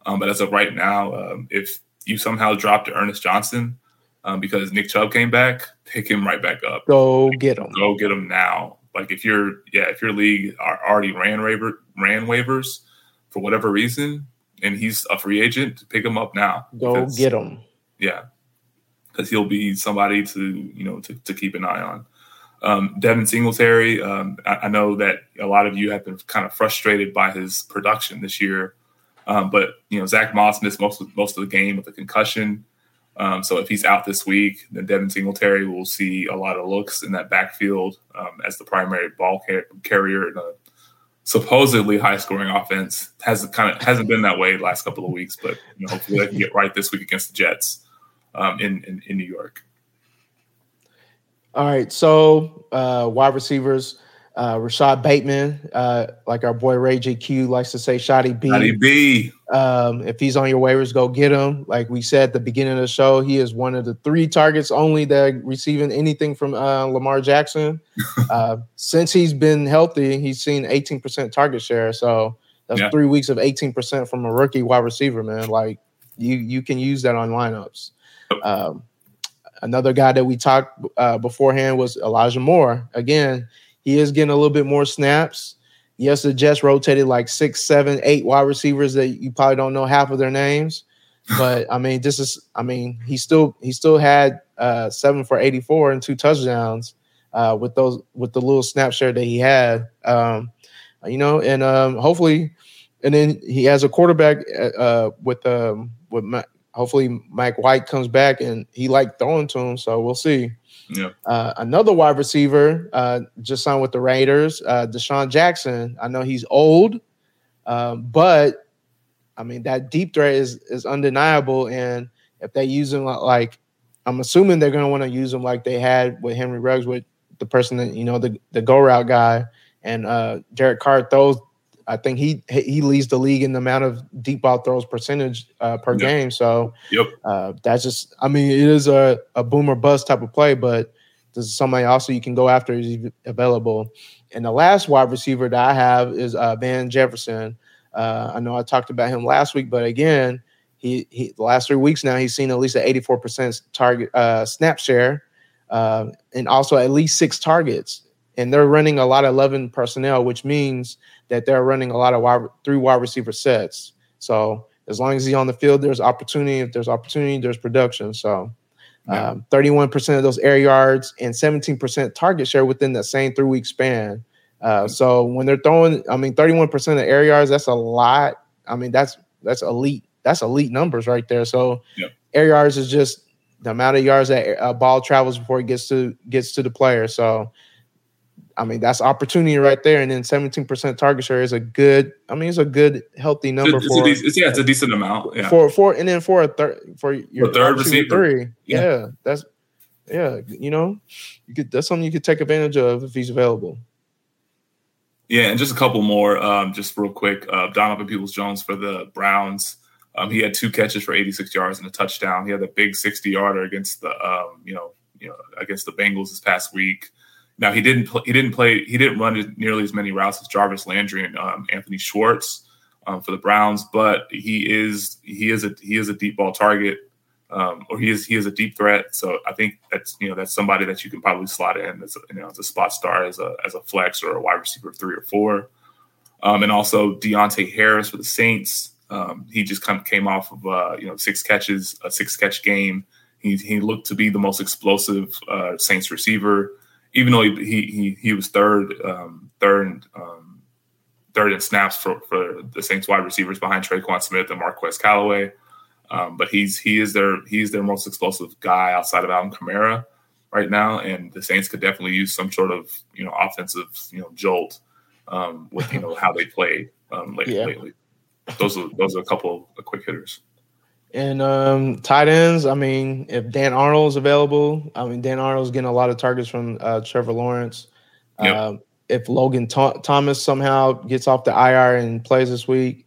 Um, but as of right now, um, if you somehow dropped Ernest Johnson um, because Nick Chubb came back, pick him right back up. Go get him. Go get him now. Like if you're, yeah, if your league are already ran waiver ran waivers for whatever reason, and he's a free agent, pick him up now. Go get him. Yeah, because he'll be somebody to you know to, to keep an eye on. Um, Devin Singletary, um, I, I, know that a lot of you have been kind of frustrated by his production this year, um, but you know Zach Moss missed most of, most of the game with a concussion. Um, so if he's out this week, then Devin Singletary will see a lot of looks in that backfield um, as the primary ball car- carrier in a supposedly high scoring offense. Hasn't kind of hasn't been that way the last couple of weeks, but you know, hopefully they can get right this week against the Jets um, in, in in New York. All right, so uh, wide receivers, uh, Rashod Bateman, uh, like our boy Ray JQ likes to say, Shotty B. Shotty B. Um, if he's on your waivers, go get him. Like we said at the beginning of the show, he is one of the three targets only that receiving anything from uh, Lamar Jackson. uh, since he's been healthy, he's seen 18% target share. So that's yeah. three weeks of 18% from a rookie wide receiver, man. Like you, you can use that on lineups. Um, Another guy that we talked uh, beforehand was Elijah Moore. Again, he is getting a little bit more snaps. Yes, the Jets rotated like six, seven, eight wide receivers that you probably don't know half of their names. But I mean, this is I mean, he still he still had uh, seven for 84 and two touchdowns uh, with those with the little snap share that he had. Um, you know, and um, hopefully, and then he has a quarterback uh, with um, with hopefully Mike White comes back and he liked throwing to him. So we'll see. Yeah. Uh, another wide receiver uh, just signed with the Raiders, uh, DeSean Jackson. I know he's old, um, but I mean that deep threat is is undeniable. And if they use him like, I'm assuming they're going to want to use him like they had with Henry Ruggs, with the person that you know the the go route guy, and uh, Derek Carr throws I think he he leads the league in the amount of deep ball throws percentage uh, per yep. game. So yep. uh, that's just I mean it is a, a boomer bust type of play, but this is somebody also you can go after is available. And the last wide receiver that I have is uh, Van Jefferson. Uh, I know I talked about him last week, but again, he, he the last three weeks now he's seen at least an 84% target uh, snap share, uh, and also at least six targets. And they're running a lot of 11 personnel, which means that they're running a lot of wide, three wide receiver sets. So as long as he's on the field, there's opportunity. If there's opportunity, there's production. So um, 31% of those air yards and 17% target share within that same three week span. Uh, so when they're throwing, I mean, 31% of air yards, that's a lot. I mean, that's that's elite. That's elite numbers right there. So yep. air yards is just the amount of yards that a ball travels before it gets to gets to the player. So I mean, that's opportunity right there. And then 17% target share is a good, I mean, it's a good, healthy number it's for. A, yeah, it's a decent amount. Yeah. For, for, and then for a third, for your third receiver. Three. Yeah. yeah. That's, yeah, you know, you could, that's something you could take advantage of if he's available. Yeah. And just a couple more, um, just real quick. Uh, Donovan Peoples Jones for the Browns. Um, he had two catches for 86 yards and a touchdown. He had a big 60 yarder against the, um, you know, you know, against the Bengals this past week. Now he didn't play, he didn't play he didn't run nearly as many routes as Jarvis Landry and um, Anthony Schwartz um, for the Browns, but he is he is a he is a deep ball target, um, or he is he is a deep threat. So I think that's you know that's somebody that you can probably slot in as you know as a spot star as a as a flex or a wide receiver three or four. Um, and also Deonte Harris for the Saints. Um, he just kind of came off of uh, you know six catches, a six catch game. He he looked to be the most explosive uh, Saints receiver, even though he he he, was third um, third um, third in snaps for, for the Saints wide receivers behind Tre'Quan Smith and Marquez Callaway. Um, but he's he is their he's their most explosive guy outside of Alvin Kamara right now, and the Saints could definitely use some sort of you know offensive you know jolt um, with you know how they played um, lately. Yeah. lately. Those are those are a couple of quick hitters. And um, tight ends, I mean, if Dan Arnold's available, I mean, Dan Arnold's getting a lot of targets from uh, Trevor Lawrence. Yep. Uh, if Logan Th- Thomas somehow gets off the IR and plays this week,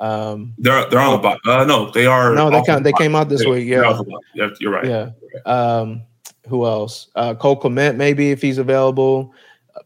um, they're they're on the bot. Uh, no, they are. No, they kind came, they came out this week. Yeah, you're right. Yeah. Um, who else? Uh, Cole Kmet, maybe if he's available.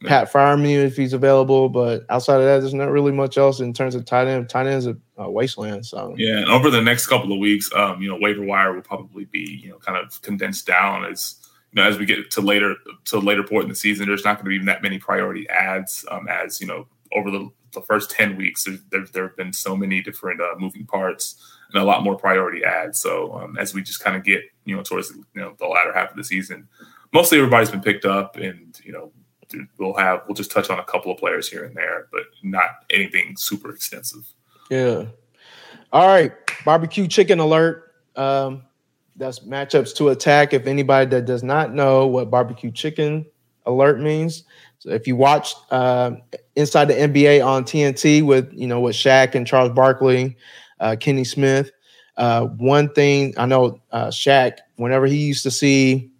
Pat Freiermuth if he's available, but outside of that, there's not really much else in terms of tight end. Tight end's a, a wasteland. So yeah, and over the next couple of weeks, um, you know, waiver wire will probably be you know kind of condensed down as you know as we get to later to later point in the season. There's not going to be that many priority ads um, as you know over the, the first ten weeks. There, there, there have been so many different uh, moving parts and a lot more priority ads. So um, as we just kind of get you know towards you know the latter half of the season, mostly everybody's been picked up, and you know we'll have we'll just touch on a couple of players here and there, but not anything super extensive. Yeah. All right, barbecue chicken alert. Um, that's matchups to attack. If anybody that does not know what barbecue chicken alert means, so if you watched uh, Inside the NBA on TNT with you know with Shaq and Charles Barkley, uh, Kenny Smith, uh, one thing I know uh, Shaq, whenever he used to see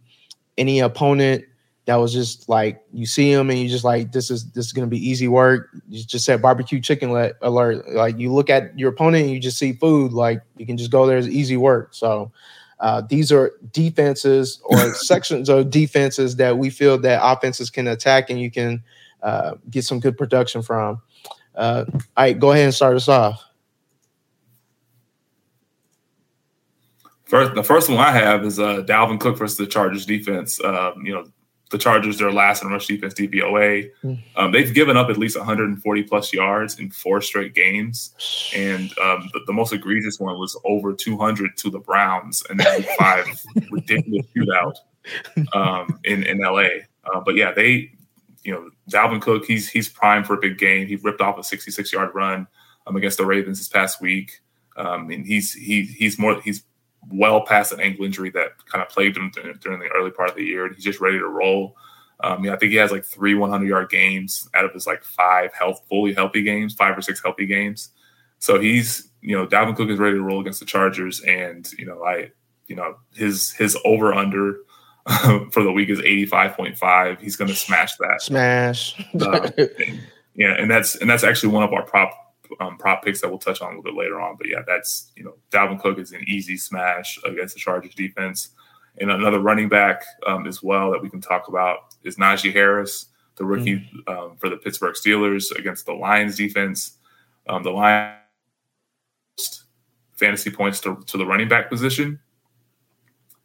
any opponent that was just like you see them and you just like this is this is gonna be easy work. You just said barbecue chicken let, alert. Like you look at your opponent and you just see food. Like you can just go there as easy work. So uh, these are defenses or sections of defenses that we feel that offenses can attack and you can uh, get some good production from. Uh, all right, go ahead and start us off. First, the first one I have is uh, Dalvin Cook versus the Chargers defense. Um, you know, the Chargers, they're last in rush defense DVOA. Um, they've given up at least 140 plus yards in four straight games, and um, the, the, most egregious one was over 200 to the Browns, and then five ridiculous shootout um, in in LA. Uh, but yeah, they, you know, Dalvin Cook, he's he's primed for a big game. He ripped off a 66 yard run um, against the Ravens this past week, um, and he's he he's more he's well past an ankle injury that kind of plagued him during the early part of the year. And he's just ready to roll. Um, yeah, I think he has like three 100 yard games out of his like five health fully healthy games, five or six healthy games. So he's you know Dalvin Cook is ready to roll against the Chargers, and you know I you know his his over under for the week is 85.5. He's going to smash that. Smash. uh, and, yeah, and that's and that's actually one of our prop um, prop picks that we'll touch on a little bit later on. But yeah, that's you know Dalvin Cook is an easy smash against the Chargers defense, and another running back um, as well that we can talk about is Najee Harris, the rookie mm. um, for the Pittsburgh Steelers against the Lions defense. Um, the Lions fantasy points to, to the running back position,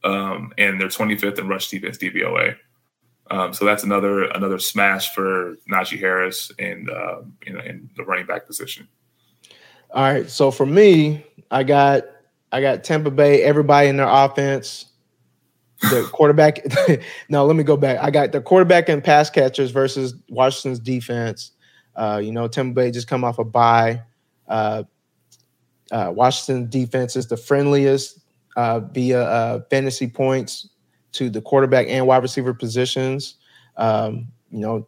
um, and they're 25th in rush defense DVOA. Um, so that's another another smash for Najee Harris and uh, in, in the running back position. All right. So for me, I got I got Tampa Bay, everybody in their offense. The quarterback. no, let me go back. I got the quarterback and pass catchers versus Washington's defense. Uh, you know, Tampa Bay just come off a bye. Uh, uh, Washington defense is the friendliest uh, via uh, fantasy points to the quarterback and wide receiver positions. Um, you know,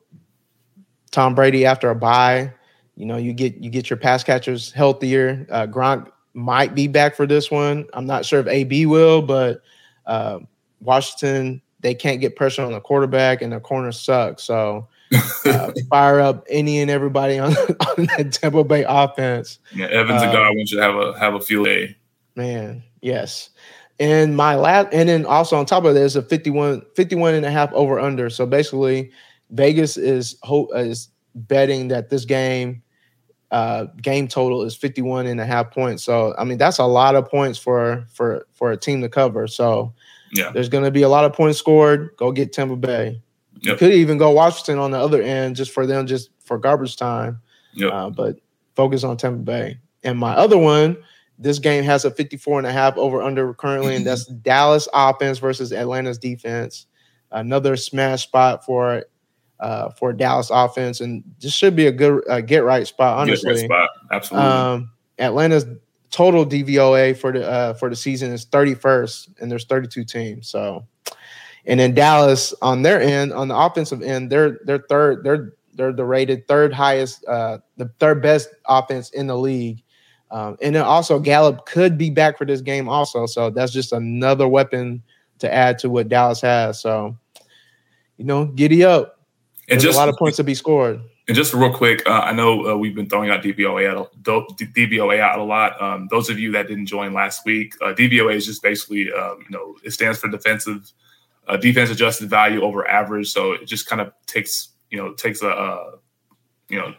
Tom Brady after a bye you know, you get you get your pass catchers healthier. Uh, Gronk might be back for this one. I'm not sure if AB will, but uh, Washington they can't get pressure on the quarterback, and the corners suck. So uh, fire up any and everybody on, on that Tampa Bay offense. Yeah, Evans and uh, Godwin should have a have a field day. Man, yes. And my last, and then also on top of this, a 51, 51 and a half over under. So basically, Vegas is is betting that this game uh, game total is 51 and a half points. So I mean that's a lot of points for for for a team to cover. So yeah, there's going to be a lot of points scored. Go get Tampa Bay. Yep. You could even go Washington on the other end just for them, just for garbage time. Yep. Uh, but focus on Tampa Bay. And my other one, this game has a 54 and a half over under currently, and that's Dallas offense versus Atlanta's defense. Another smash spot for uh, for Dallas offense, and this should be a good uh, get right spot. Honestly, Get right spot. Absolutely. um, Atlanta's total DVOA for the uh, for the season is 31st, and there's 32 teams. So, and then Dallas on their end, on the offensive end, they're they're third. They're they're the rated third highest, uh, the third best offense in the league. Um, and then also Gallup could be back for this game also. So that's just another weapon to add to what Dallas has. So, you know, giddy up. And just a lot of points to be scored. And just real quick, uh, I know uh, we've been throwing out DVOA out, a- DVOA out a lot. Um, those of you that didn't join last week, uh, DVOA is just basically, um, you know, it stands for defensive, uh, defense adjusted value over average. So it just kind of takes, you know, takes a, uh, you know,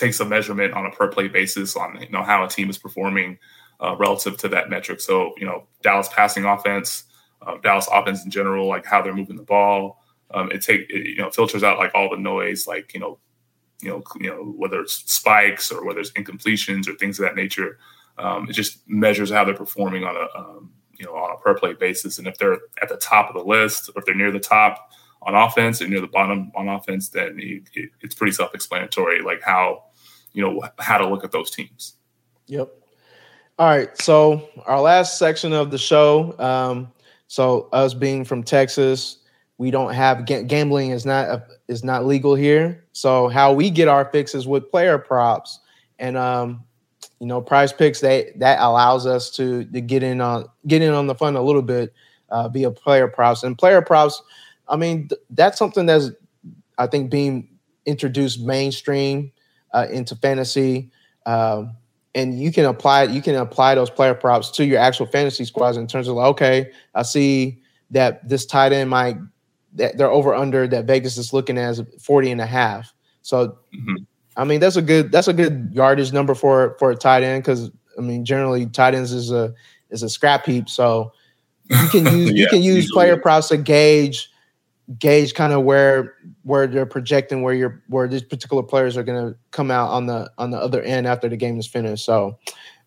takes a measurement on a per play basis on you know how a team is performing uh, relative to that metric. So you know, Dallas passing offense, uh, Dallas offense in general, like how they're moving the ball. Um, it take it, you know filters out like all the noise, like you know you know, you know, whether it's spikes or whether it's incompletions or things of that nature. Um, it just measures how they're performing on a, um, you know, on a per play basis. And if they're at the top of the list, or if they're near the top on offense and near the bottom on offense, then it, it, it's pretty self-explanatory, like how, you know, how to look at those teams. Yep. All right. So our last section of the show. Um, so us being from Texas, we don't have ga- gambling is not a, is not legal here. So how we get our fixes with player props and um, you know prize picks they that allows us to to get in on get in on the fun a little bit uh, via player props and player props. I mean th- that's something that's I think being introduced mainstream uh, into fantasy. Um, and you can apply you can apply those player props to your actual fantasy squads in terms of like, okay, I see that this tight end might that they're over under that Vegas is looking as 40 and a half. So Mhm. I mean that's a good that's a good yardage number for for a tight end because I mean generally tight ends is a is a scrap heap. So you can use you can use usually. player props to gauge gauge kind of where where they're projecting where you're where these particular players are going to come out on the on the other end after the game is finished. So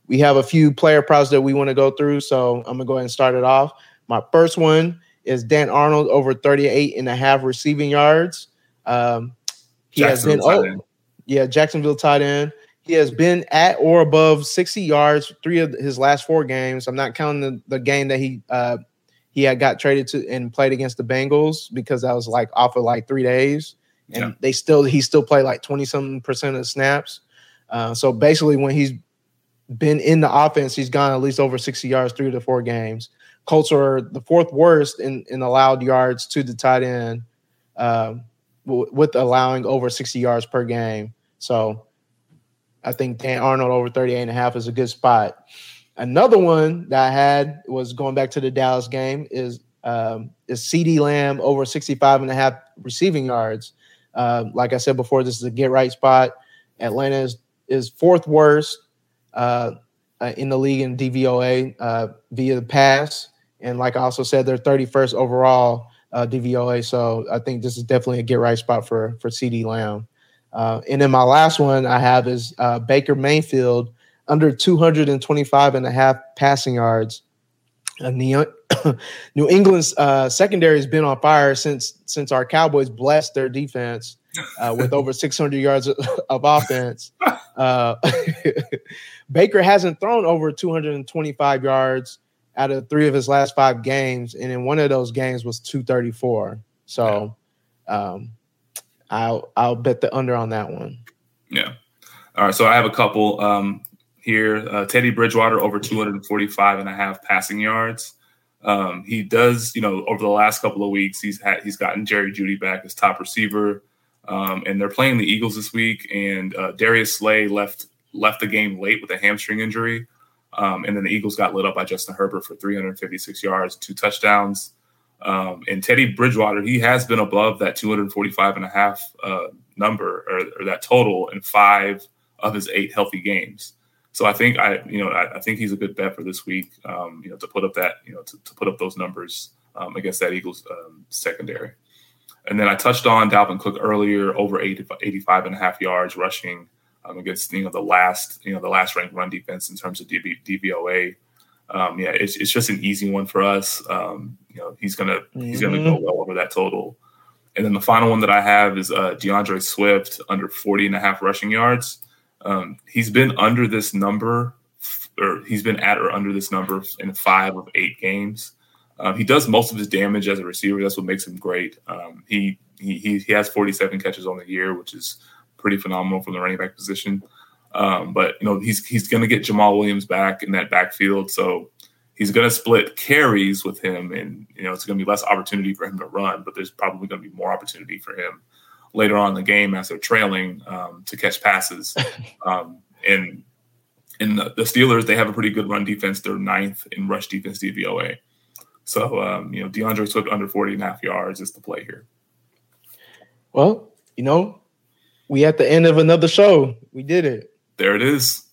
we have a few player props that we want to go through. So I'm gonna go ahead and start it off. My first one is Dan Arnold over 38 and a half receiving yards. Um, he has been oh, yeah, Jacksonville tight end. He has been at or above 60 yards three of his last four games. I'm not counting the, the game that he uh, he had got traded to and played against the Bengals because that was like off of like three days, and Yeah. they still he still played like 20 something percent of the snaps. Uh, so basically, when he's been in the offense, he's gone at least over 60 yards three to four games. Colts are the fourth worst in, in allowed yards to the tight end, um, w- with allowing over 60 yards per game. So I think Dan Arnold over 38 and a half is a good spot. Another one that I had was going back to the Dallas game is um, is CeeDee Lamb over 65 and a half receiving yards. Uh, like I said before, this is a get right spot. Atlanta is, is fourth worst uh, uh, in the league in DVOA uh, via the pass. And like I also said, they're 31st overall uh, DVOA. So I think this is definitely a get right spot for for CeeDee Lamb. Uh, and then my last one I have is uh, Baker Mayfield under 225 and a half passing yards. And the New England's uh, secondary has been on fire since since our Cowboys blessed their defense uh, with over 600 yards of, of offense. Uh, Baker hasn't thrown over 225 yards out of three of his last five games, and in one of those games was 234. So, um, I'll I'll bet the under on that one. Yeah. All right. So I have a couple um, here. Uh, Teddy Bridgewater over 245 and a half passing yards. Um, he does, you know, over the last couple of weeks, he's had he's gotten Jerry Jeudy back as top receiver, um, and they're playing the Eagles this week. And uh, Darius Slay left left the game late with a hamstring injury, um, and then the Eagles got lit up by Justin Herbert for 356 yards, two touchdowns. Um, and Teddy Bridgewater, he has been above that 245 and a half uh, number or, or that total in five of his eight healthy games. So I think I, you know, I, I think he's a good bet for this week. Um, you know, to put up that, you know, to, to put up those numbers um, against that Eagles um, secondary. And then I touched on Dalvin Cook earlier, over 80, 85 and a half yards rushing. Um, against you know the last you know the last ranked run defense in terms of DB, DVOA. Um, yeah, it's, it's just an easy one for us. Um, you know, he's gonna mm-hmm. he's gonna go mm-hmm. well over that total. And then the final one that I have is uh, D'Andre Swift under 40 and a half rushing yards. Um, he's been under this number, or he's been at or under this number in five of eight games. Um, he does most of his damage as a receiver. That's what makes him great. Um, he, he he has 47 catches on the year, which is pretty phenomenal from the running back position. Um, but you know he's he's going to get Jamaal Williams back in that backfield, so he's going to split carries with him, and you know it's going to be less opportunity for him to run, but there's probably going to be more opportunity for him later on in the game as they're trailing um, to catch passes. Um, and in the, the, Steelers, they have a pretty good run defense. They're ninth in rush defense DVOA. So, um, you know, D'Andre Swift under 40 and a half yards is the play here. Well, you know, we at the end of another show. We did it. There it is.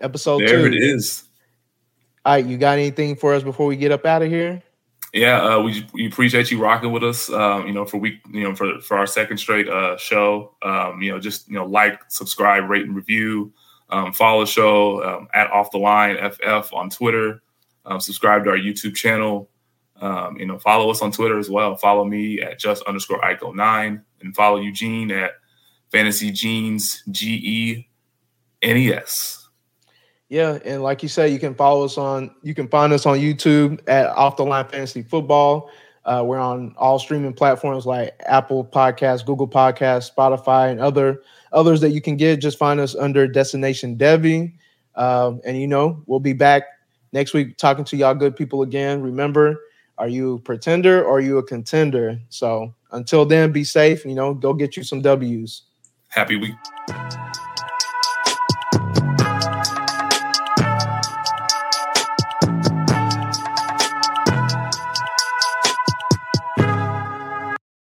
Episode there two. There it is. All right, you got anything for us before we get up out of here? Yeah, uh, we we appreciate you rocking with us. Um, you know, for week, you know, for for our second straight uh, show. Um, you know, just you know, like, subscribe, rate, and review. Um, follow the show um, at Off the Line FF on Twitter. Um, subscribe to our YouTube channel. Um, you know, follow us on Twitter as well. Follow me at just underscore Ico nine, and follow Eugene at Fantasy Genes G E N E S. Yeah, and like you said, you can follow us on you can find us on YouTube at Off the Line Fantasy Football. Uh, we're on all streaming platforms like Apple Podcasts, Google Podcasts, Spotify, and other others that you can get. Just find us under Destination Devy. Um, and you know, we'll be back next week talking to y'all good people again. Remember, are you a pretender or are you a contender? So until then, be safe. You know, go get you some W's. Happy week.